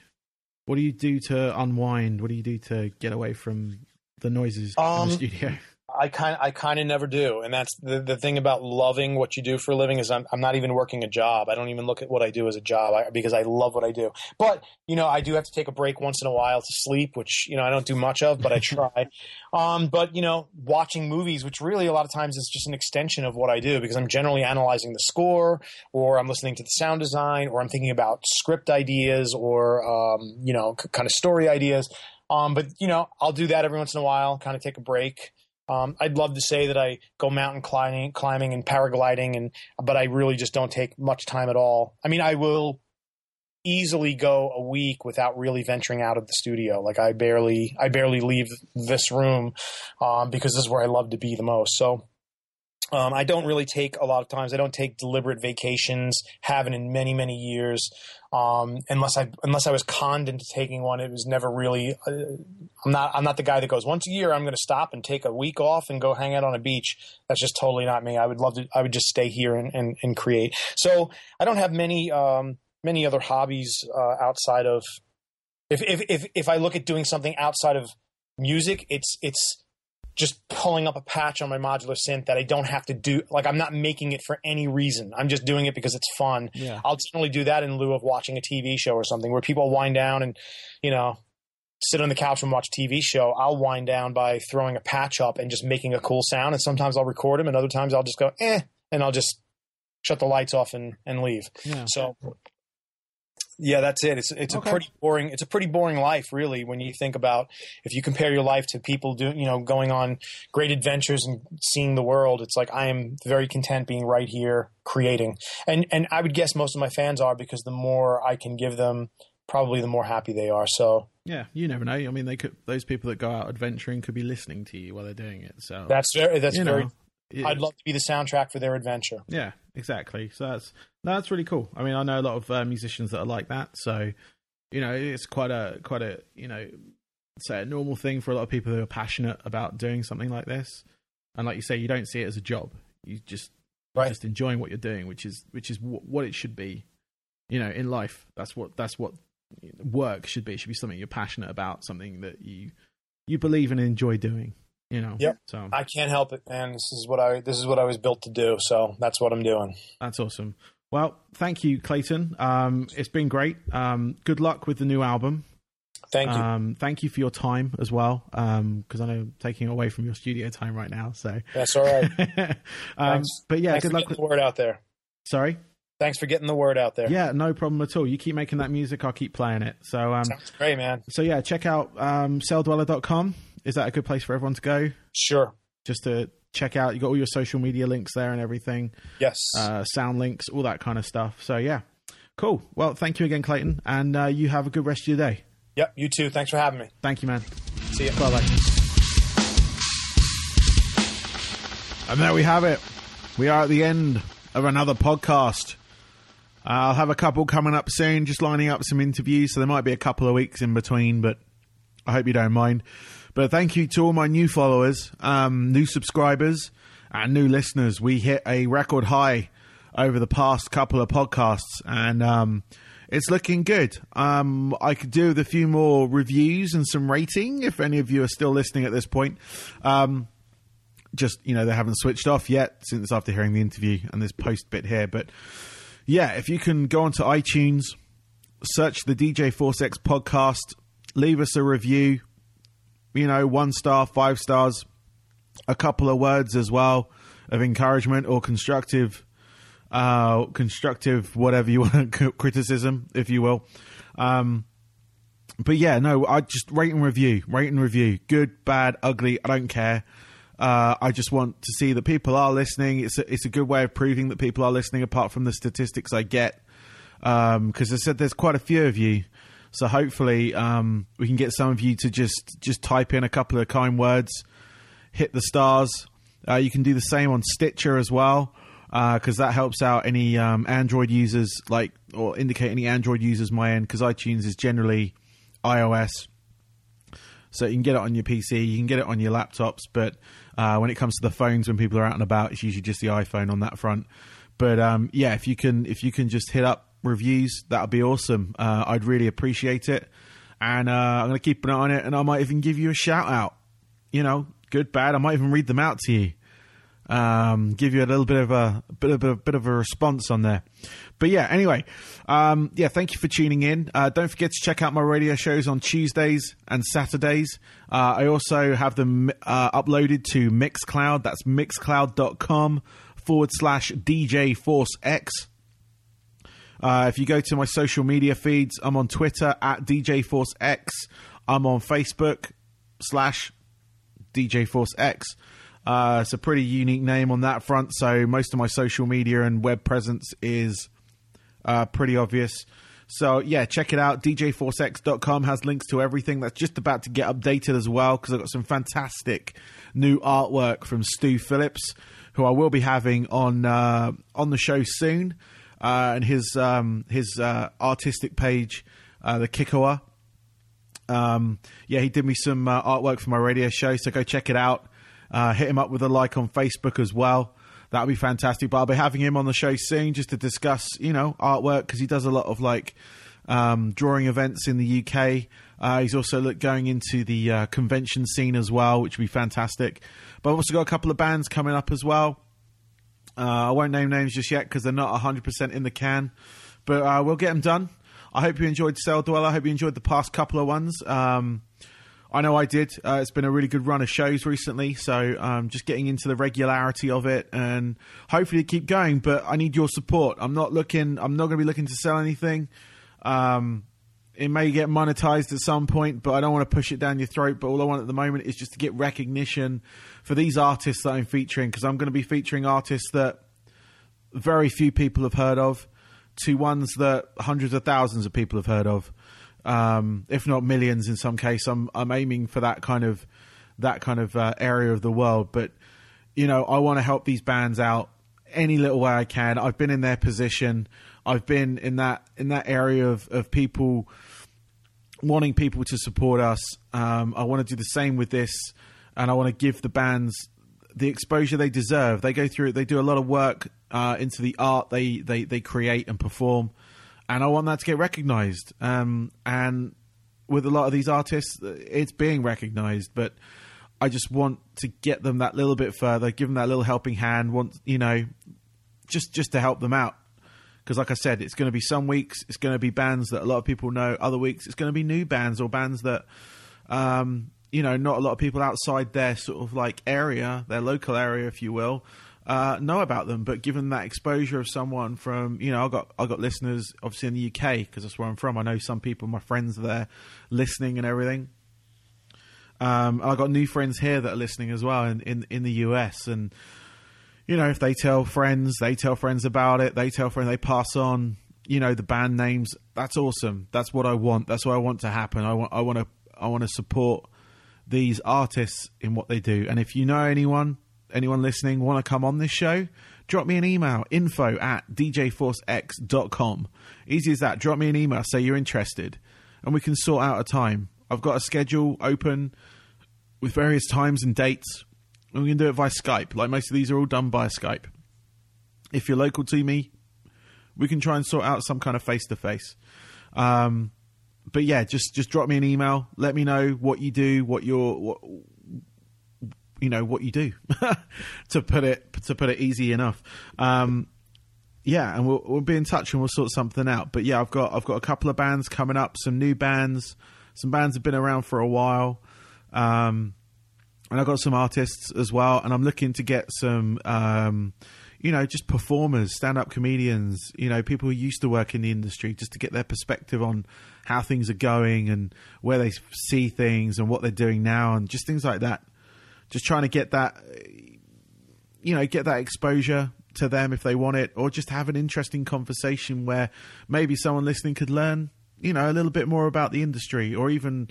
What do you do to unwind? What do you do to get away from the noises um, in the um, studio? I kind I kind of never do, and that's the the thing about loving what you do for a living is I'm I'm not even working a job. I don't even look at what I do as a job I, because I love what I do. But you know, I do have to take a break once in a while to sleep, which you know I don't do much of, but I try. um, but you know, watching movies, which really a lot of times is just an extension of what I do because I'm generally analyzing the score, or I'm listening to the sound design, or I'm thinking about script ideas, or um, you know, c- kind of story ideas. Um, but you know, I'll do that every once in a while, kind of take a break. Um, I'd love to say that I go mountain climbing, climbing and paragliding, and but I really just don't take much time at all. I mean, I will easily go a week without really venturing out of the studio. Like I barely, I barely leave this room um, because this is where I love to be the most. So um, I don't really take a lot of times. I don't take deliberate vacations. Haven't in many many years. Um, unless I unless I was conned into taking one, it was never really. Uh, I'm not I'm not the guy that goes once a year. I'm going to stop and take a week off and go hang out on a beach. That's just totally not me. I would love to. I would just stay here and and, and create. So I don't have many um, many other hobbies uh, outside of. If, if if if I look at doing something outside of music, it's it's just pulling up a patch on my modular synth that I don't have to do. Like I'm not making it for any reason. I'm just doing it because it's fun. Yeah. I'll generally do that in lieu of watching a TV show or something where people wind down and, you know, sit on the couch and watch a TV show. I'll wind down by throwing a patch up and just making a cool sound. And sometimes I'll record them and other times I'll just go, eh, and I'll just shut the lights off and, and leave. Yeah. So yeah, that's it. It's it's okay. a pretty boring. It's a pretty boring life, really, when you think about if you compare your life to people doing, you know, going on great adventures and seeing the world. It's like I am very content being right here creating, and and I would guess most of my fans are because the more I can give them, probably the more happy they are. So yeah, you never know. I mean, they could those people that go out adventuring could be listening to you while they're doing it. So that's very that's very. Know, I'd love to be the soundtrack for their adventure. Yeah, exactly. So that's that's really cool. I mean, I know a lot of uh, musicians that are like that. So you know, it's quite a quite a you know, say a normal thing for a lot of people who are passionate about doing something like this. And like you say, you don't see it as a job. You just right. just enjoying what you're doing, which is which is w- what it should be. You know, in life, that's what that's what work should be. It should be something you're passionate about, something that you you believe and enjoy doing you know. Yep. So I can't help it, man. This is what I this is what I was built to do. So that's what I'm doing. That's awesome. Well, thank you, Clayton. Um, it's been great. Um, good luck with the new album. Thank you. Um, thank you for your time as well, because I know I'm taking away from your studio time right now. So That's all right. um, but yeah, Thanks good luck. With, the word out there. sorry. Thanks for getting the word out there. Yeah, no problem at all. You keep making that music, I'll keep playing it. So um, Sounds great, man. so yeah, check out um, celldweller.com. Is that a good place for everyone to go? Sure. Just to check out. You got all your social media links there and everything, Yes. uh, sound links, all that kind of stuff. So yeah, cool. Well, thank you again, Clayton, and uh, you have a good rest of your day. yep. You too. Thanks for having me. Thank you, man. See you. Bye bye. And there we have it. We are at the end of another podcast. I'll have a couple coming up soon, just lining up some interviews, so there might be a couple of weeks in between, but I hope you don't mind. But thank you to all my new followers, um, new subscribers, and new listeners. We hit a record high over the past couple of podcasts, and um, it's looking good. Um, I could do with a few more reviews and some rating if any of you are still listening at this point. Um, just you know they haven't switched off yet since after hearing the interview and this post bit here, but yeah, if you can go onto iTunes, search the DJ Force X podcast, leave us a review. You know, one star, five stars, a couple of words as well of encouragement or constructive, uh, constructive whatever you want, criticism, if you will. Um, but yeah, no, I just rate and review, rate and review, good, bad, ugly. I don't care. Uh, I just want to see that people are listening. It's a, it's a good way of proving that people are listening. Apart from the statistics I get, because I said there's quite a few of you, so hopefully um, we can get some of you to just just type in a couple of kind words, hit the stars. Uh, you can do the same on Stitcher as well, because that helps out any um, Android users, like or indicate any Android users my end, because iTunes is generally iOS. So you can get it on your PC, you can get it on your laptops, but uh, when it comes to the phones, when people are out and about, it's usually just the iPhone on that front. But um, yeah, if you can, if you can just hit up reviews, that would be awesome. Uh, I'd really appreciate it, and uh, I'm going to keep an eye on it, and I might even give you a shout out. You know, good, bad. I might even read them out to you. Um, give you a little bit of a, bit of a bit of a response on there. But yeah, anyway, um, yeah, thank you for tuning in. Uh, don't forget to check out my radio shows on Tuesdays and Saturdays. Uh, I also have them uh, uploaded to Mixcloud. That's mixcloud.com forward slash DJ Force X. Uh, if you go to my social media feeds, I'm on Twitter at DJ Force X. I'm on Facebook slash DJ Force X. Uh, it's a pretty unique name on that front, so most of my social media and web presence is uh, pretty obvious. So yeah, check it out. DJForceX.com has links to everything. That's just about to get updated as well because I've got some fantastic new artwork from Stu Phillips, who I will be having on uh, on the show soon, uh, and his um, his uh, artistic page, uh, the Kikoa. Um, yeah, he did me some uh, artwork for my radio show, so go check it out. Uh, hit him up with a like on Facebook as well. That would be fantastic. But I'll be having him on the show soon just to discuss, you know, artwork because he does a lot of like um, drawing events in the UK. Uh, he's also going into the uh, convention scene as well, which would be fantastic. But I've also got a couple of bands coming up as well. Uh, I won't name names just yet because they're not 100% in the can, but uh, we'll get them done. I hope you enjoyed Celldweller. I hope you enjoyed the past couple of ones. Um, I know I did. Uh, it's been a really good run of shows recently, so um, just getting into the regularity of it and hopefully keep going. But I need your support. I'm not looking. I'm not going to be looking to sell anything. Um, it may get monetized at some point, but I don't want to push it down your throat. But all I want at the moment is just to get recognition for these artists that I'm featuring because I'm going to be featuring artists that very few people have heard of to ones that hundreds of thousands of people have heard of um, if not millions in some case. I'm I'm aiming for that kind of that kind of uh, area of the world, but you know I want to help these bands out any little way I can. I've been in their position. I've been in that in that area of of people wanting people to support us. Um, I want to do the same with this, and I want to give the bands the exposure they deserve. They go through. They do a lot of work uh, into the art they, they they create and perform and I want that to get recognised. Um, and with a lot of these artists, it's being recognised, but I just want to get them that little bit further, give them that little helping hand. Want you know, just just to help them out Because, like I said, it's going to be some weeks it's going to be bands that a lot of people know. Other weeks it's going to be new bands or bands that, um, you know, not a lot of people outside their sort of like area, their local area, if you will, uh, know about them. But given that exposure of someone from, you know, I got I got listeners obviously in the UK because that's where I'm from. I know some people, my friends there, listening and everything. Um, I got new friends here that are listening as well in, in in the US, and you know, if they tell friends, they tell friends about it, they tell friends, they pass on, you know, the band names. That's awesome. That's what I want. That's what I want to happen. I want I want to I want to support these artists in what they do. And if you know anyone, anyone listening, want to come on this show, drop me an email, info at djforcex.com. Easy as that. Drop me an email, say you're interested, and we can sort out a time. I've got a schedule open with various times and dates, and we can do it via Skype. Like most of these are all done by Skype. If you're local to me, we can try and sort out some kind of face to face. But yeah, just just drop me an email. Let me know what you do, what your what you know what you do. to put it to put it easy enough. Um, yeah, and we'll we'll be in touch and we'll sort something out. But yeah, I've got I've got a couple of bands coming up, some new bands, some bands have been around for a while. Um, and I've got some artists as well, and I'm looking to get some, um, you know, just performers, stand-up comedians, you know, people who used to work in the industry, just to get their perspective on how things are going and where they see things and what they're doing now, and just things like that. Just trying to get that, you know, get that exposure to them if they want it, or just have an interesting conversation where maybe someone listening could learn, you know, a little bit more about the industry, or even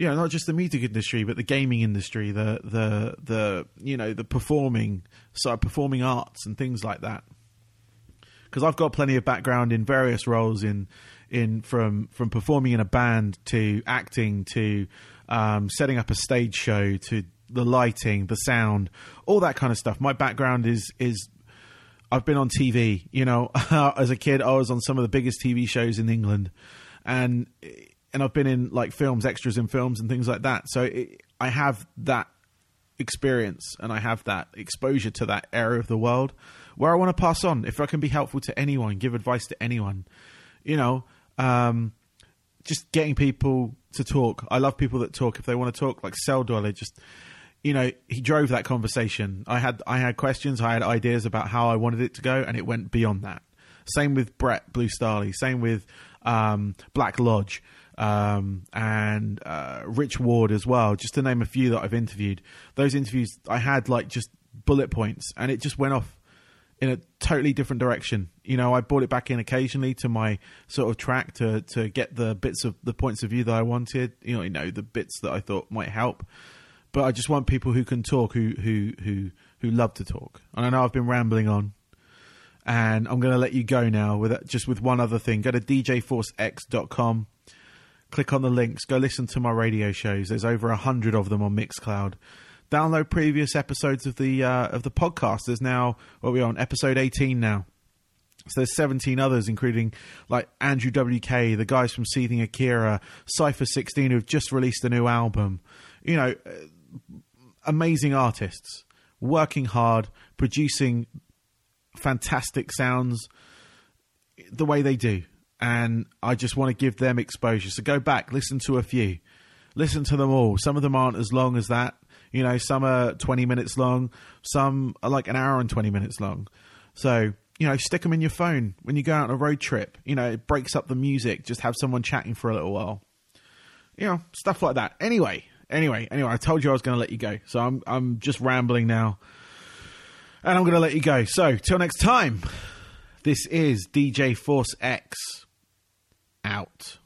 you know, not just the music industry, but the gaming industry, the the the you know the performing side, performing arts and things like that. Because I've got plenty of background in various roles in in from from performing in a band to acting to um, setting up a stage show to the lighting, the sound, all that kind of stuff. My background is is I've been on TV. You know, as a kid, I was on some of the biggest TV shows in England, and and I've been in like films, extras in films, and things like that. So it, I have that experience and I have that exposure to that area of the world where I want to pass on. If I can be helpful to anyone, give advice to anyone, you know, um, just getting people to talk. I love people that talk. If they want to talk, like Celldweller, just you know, he drove that conversation. I had I had questions, I had ideas about how I wanted it to go, and it went beyond that. Same with Brett Blue. Same with um, Black Lodge um, and uh, Rich Ward as well, just to name a few that I've interviewed. Those interviews I had like just bullet points, and it just went off in a totally different direction. You know, I brought it back in occasionally to my sort of track to to get the bits of the points of view that I wanted. You know, you know the bits that I thought might help. But I just want people who can talk, who who who who love to talk. And I know I've been rambling on, and I'm going to let you go now with just with one other thing. Go to djforcex.com click on the links, go listen to my radio shows. There's over a hundred of them on Mixcloud. Download previous episodes of the uh, of the podcast. There's now what are we on episode 18 now. So there's 17 others, including like Andrew WK, the guys from Seething Akira, Cypher16, who've just released a new album. You know, amazing artists, working hard, producing fantastic sounds the way they do and I just want to give them exposure. So go back, listen to a few, listen to them all. Some of them aren't as long as that. You know, some are 20 minutes long, some are like an hour and 20 minutes long. So, you know, stick them in your phone when you go out on a road trip. You know, it breaks up the music. Just have someone chatting for a little while. You know, stuff like that. Anyway, anyway, anyway, I told you I was going to let you go. So I'm, I'm just rambling now. And I'm going to let you go. So, till next time, this is DJ Force X out.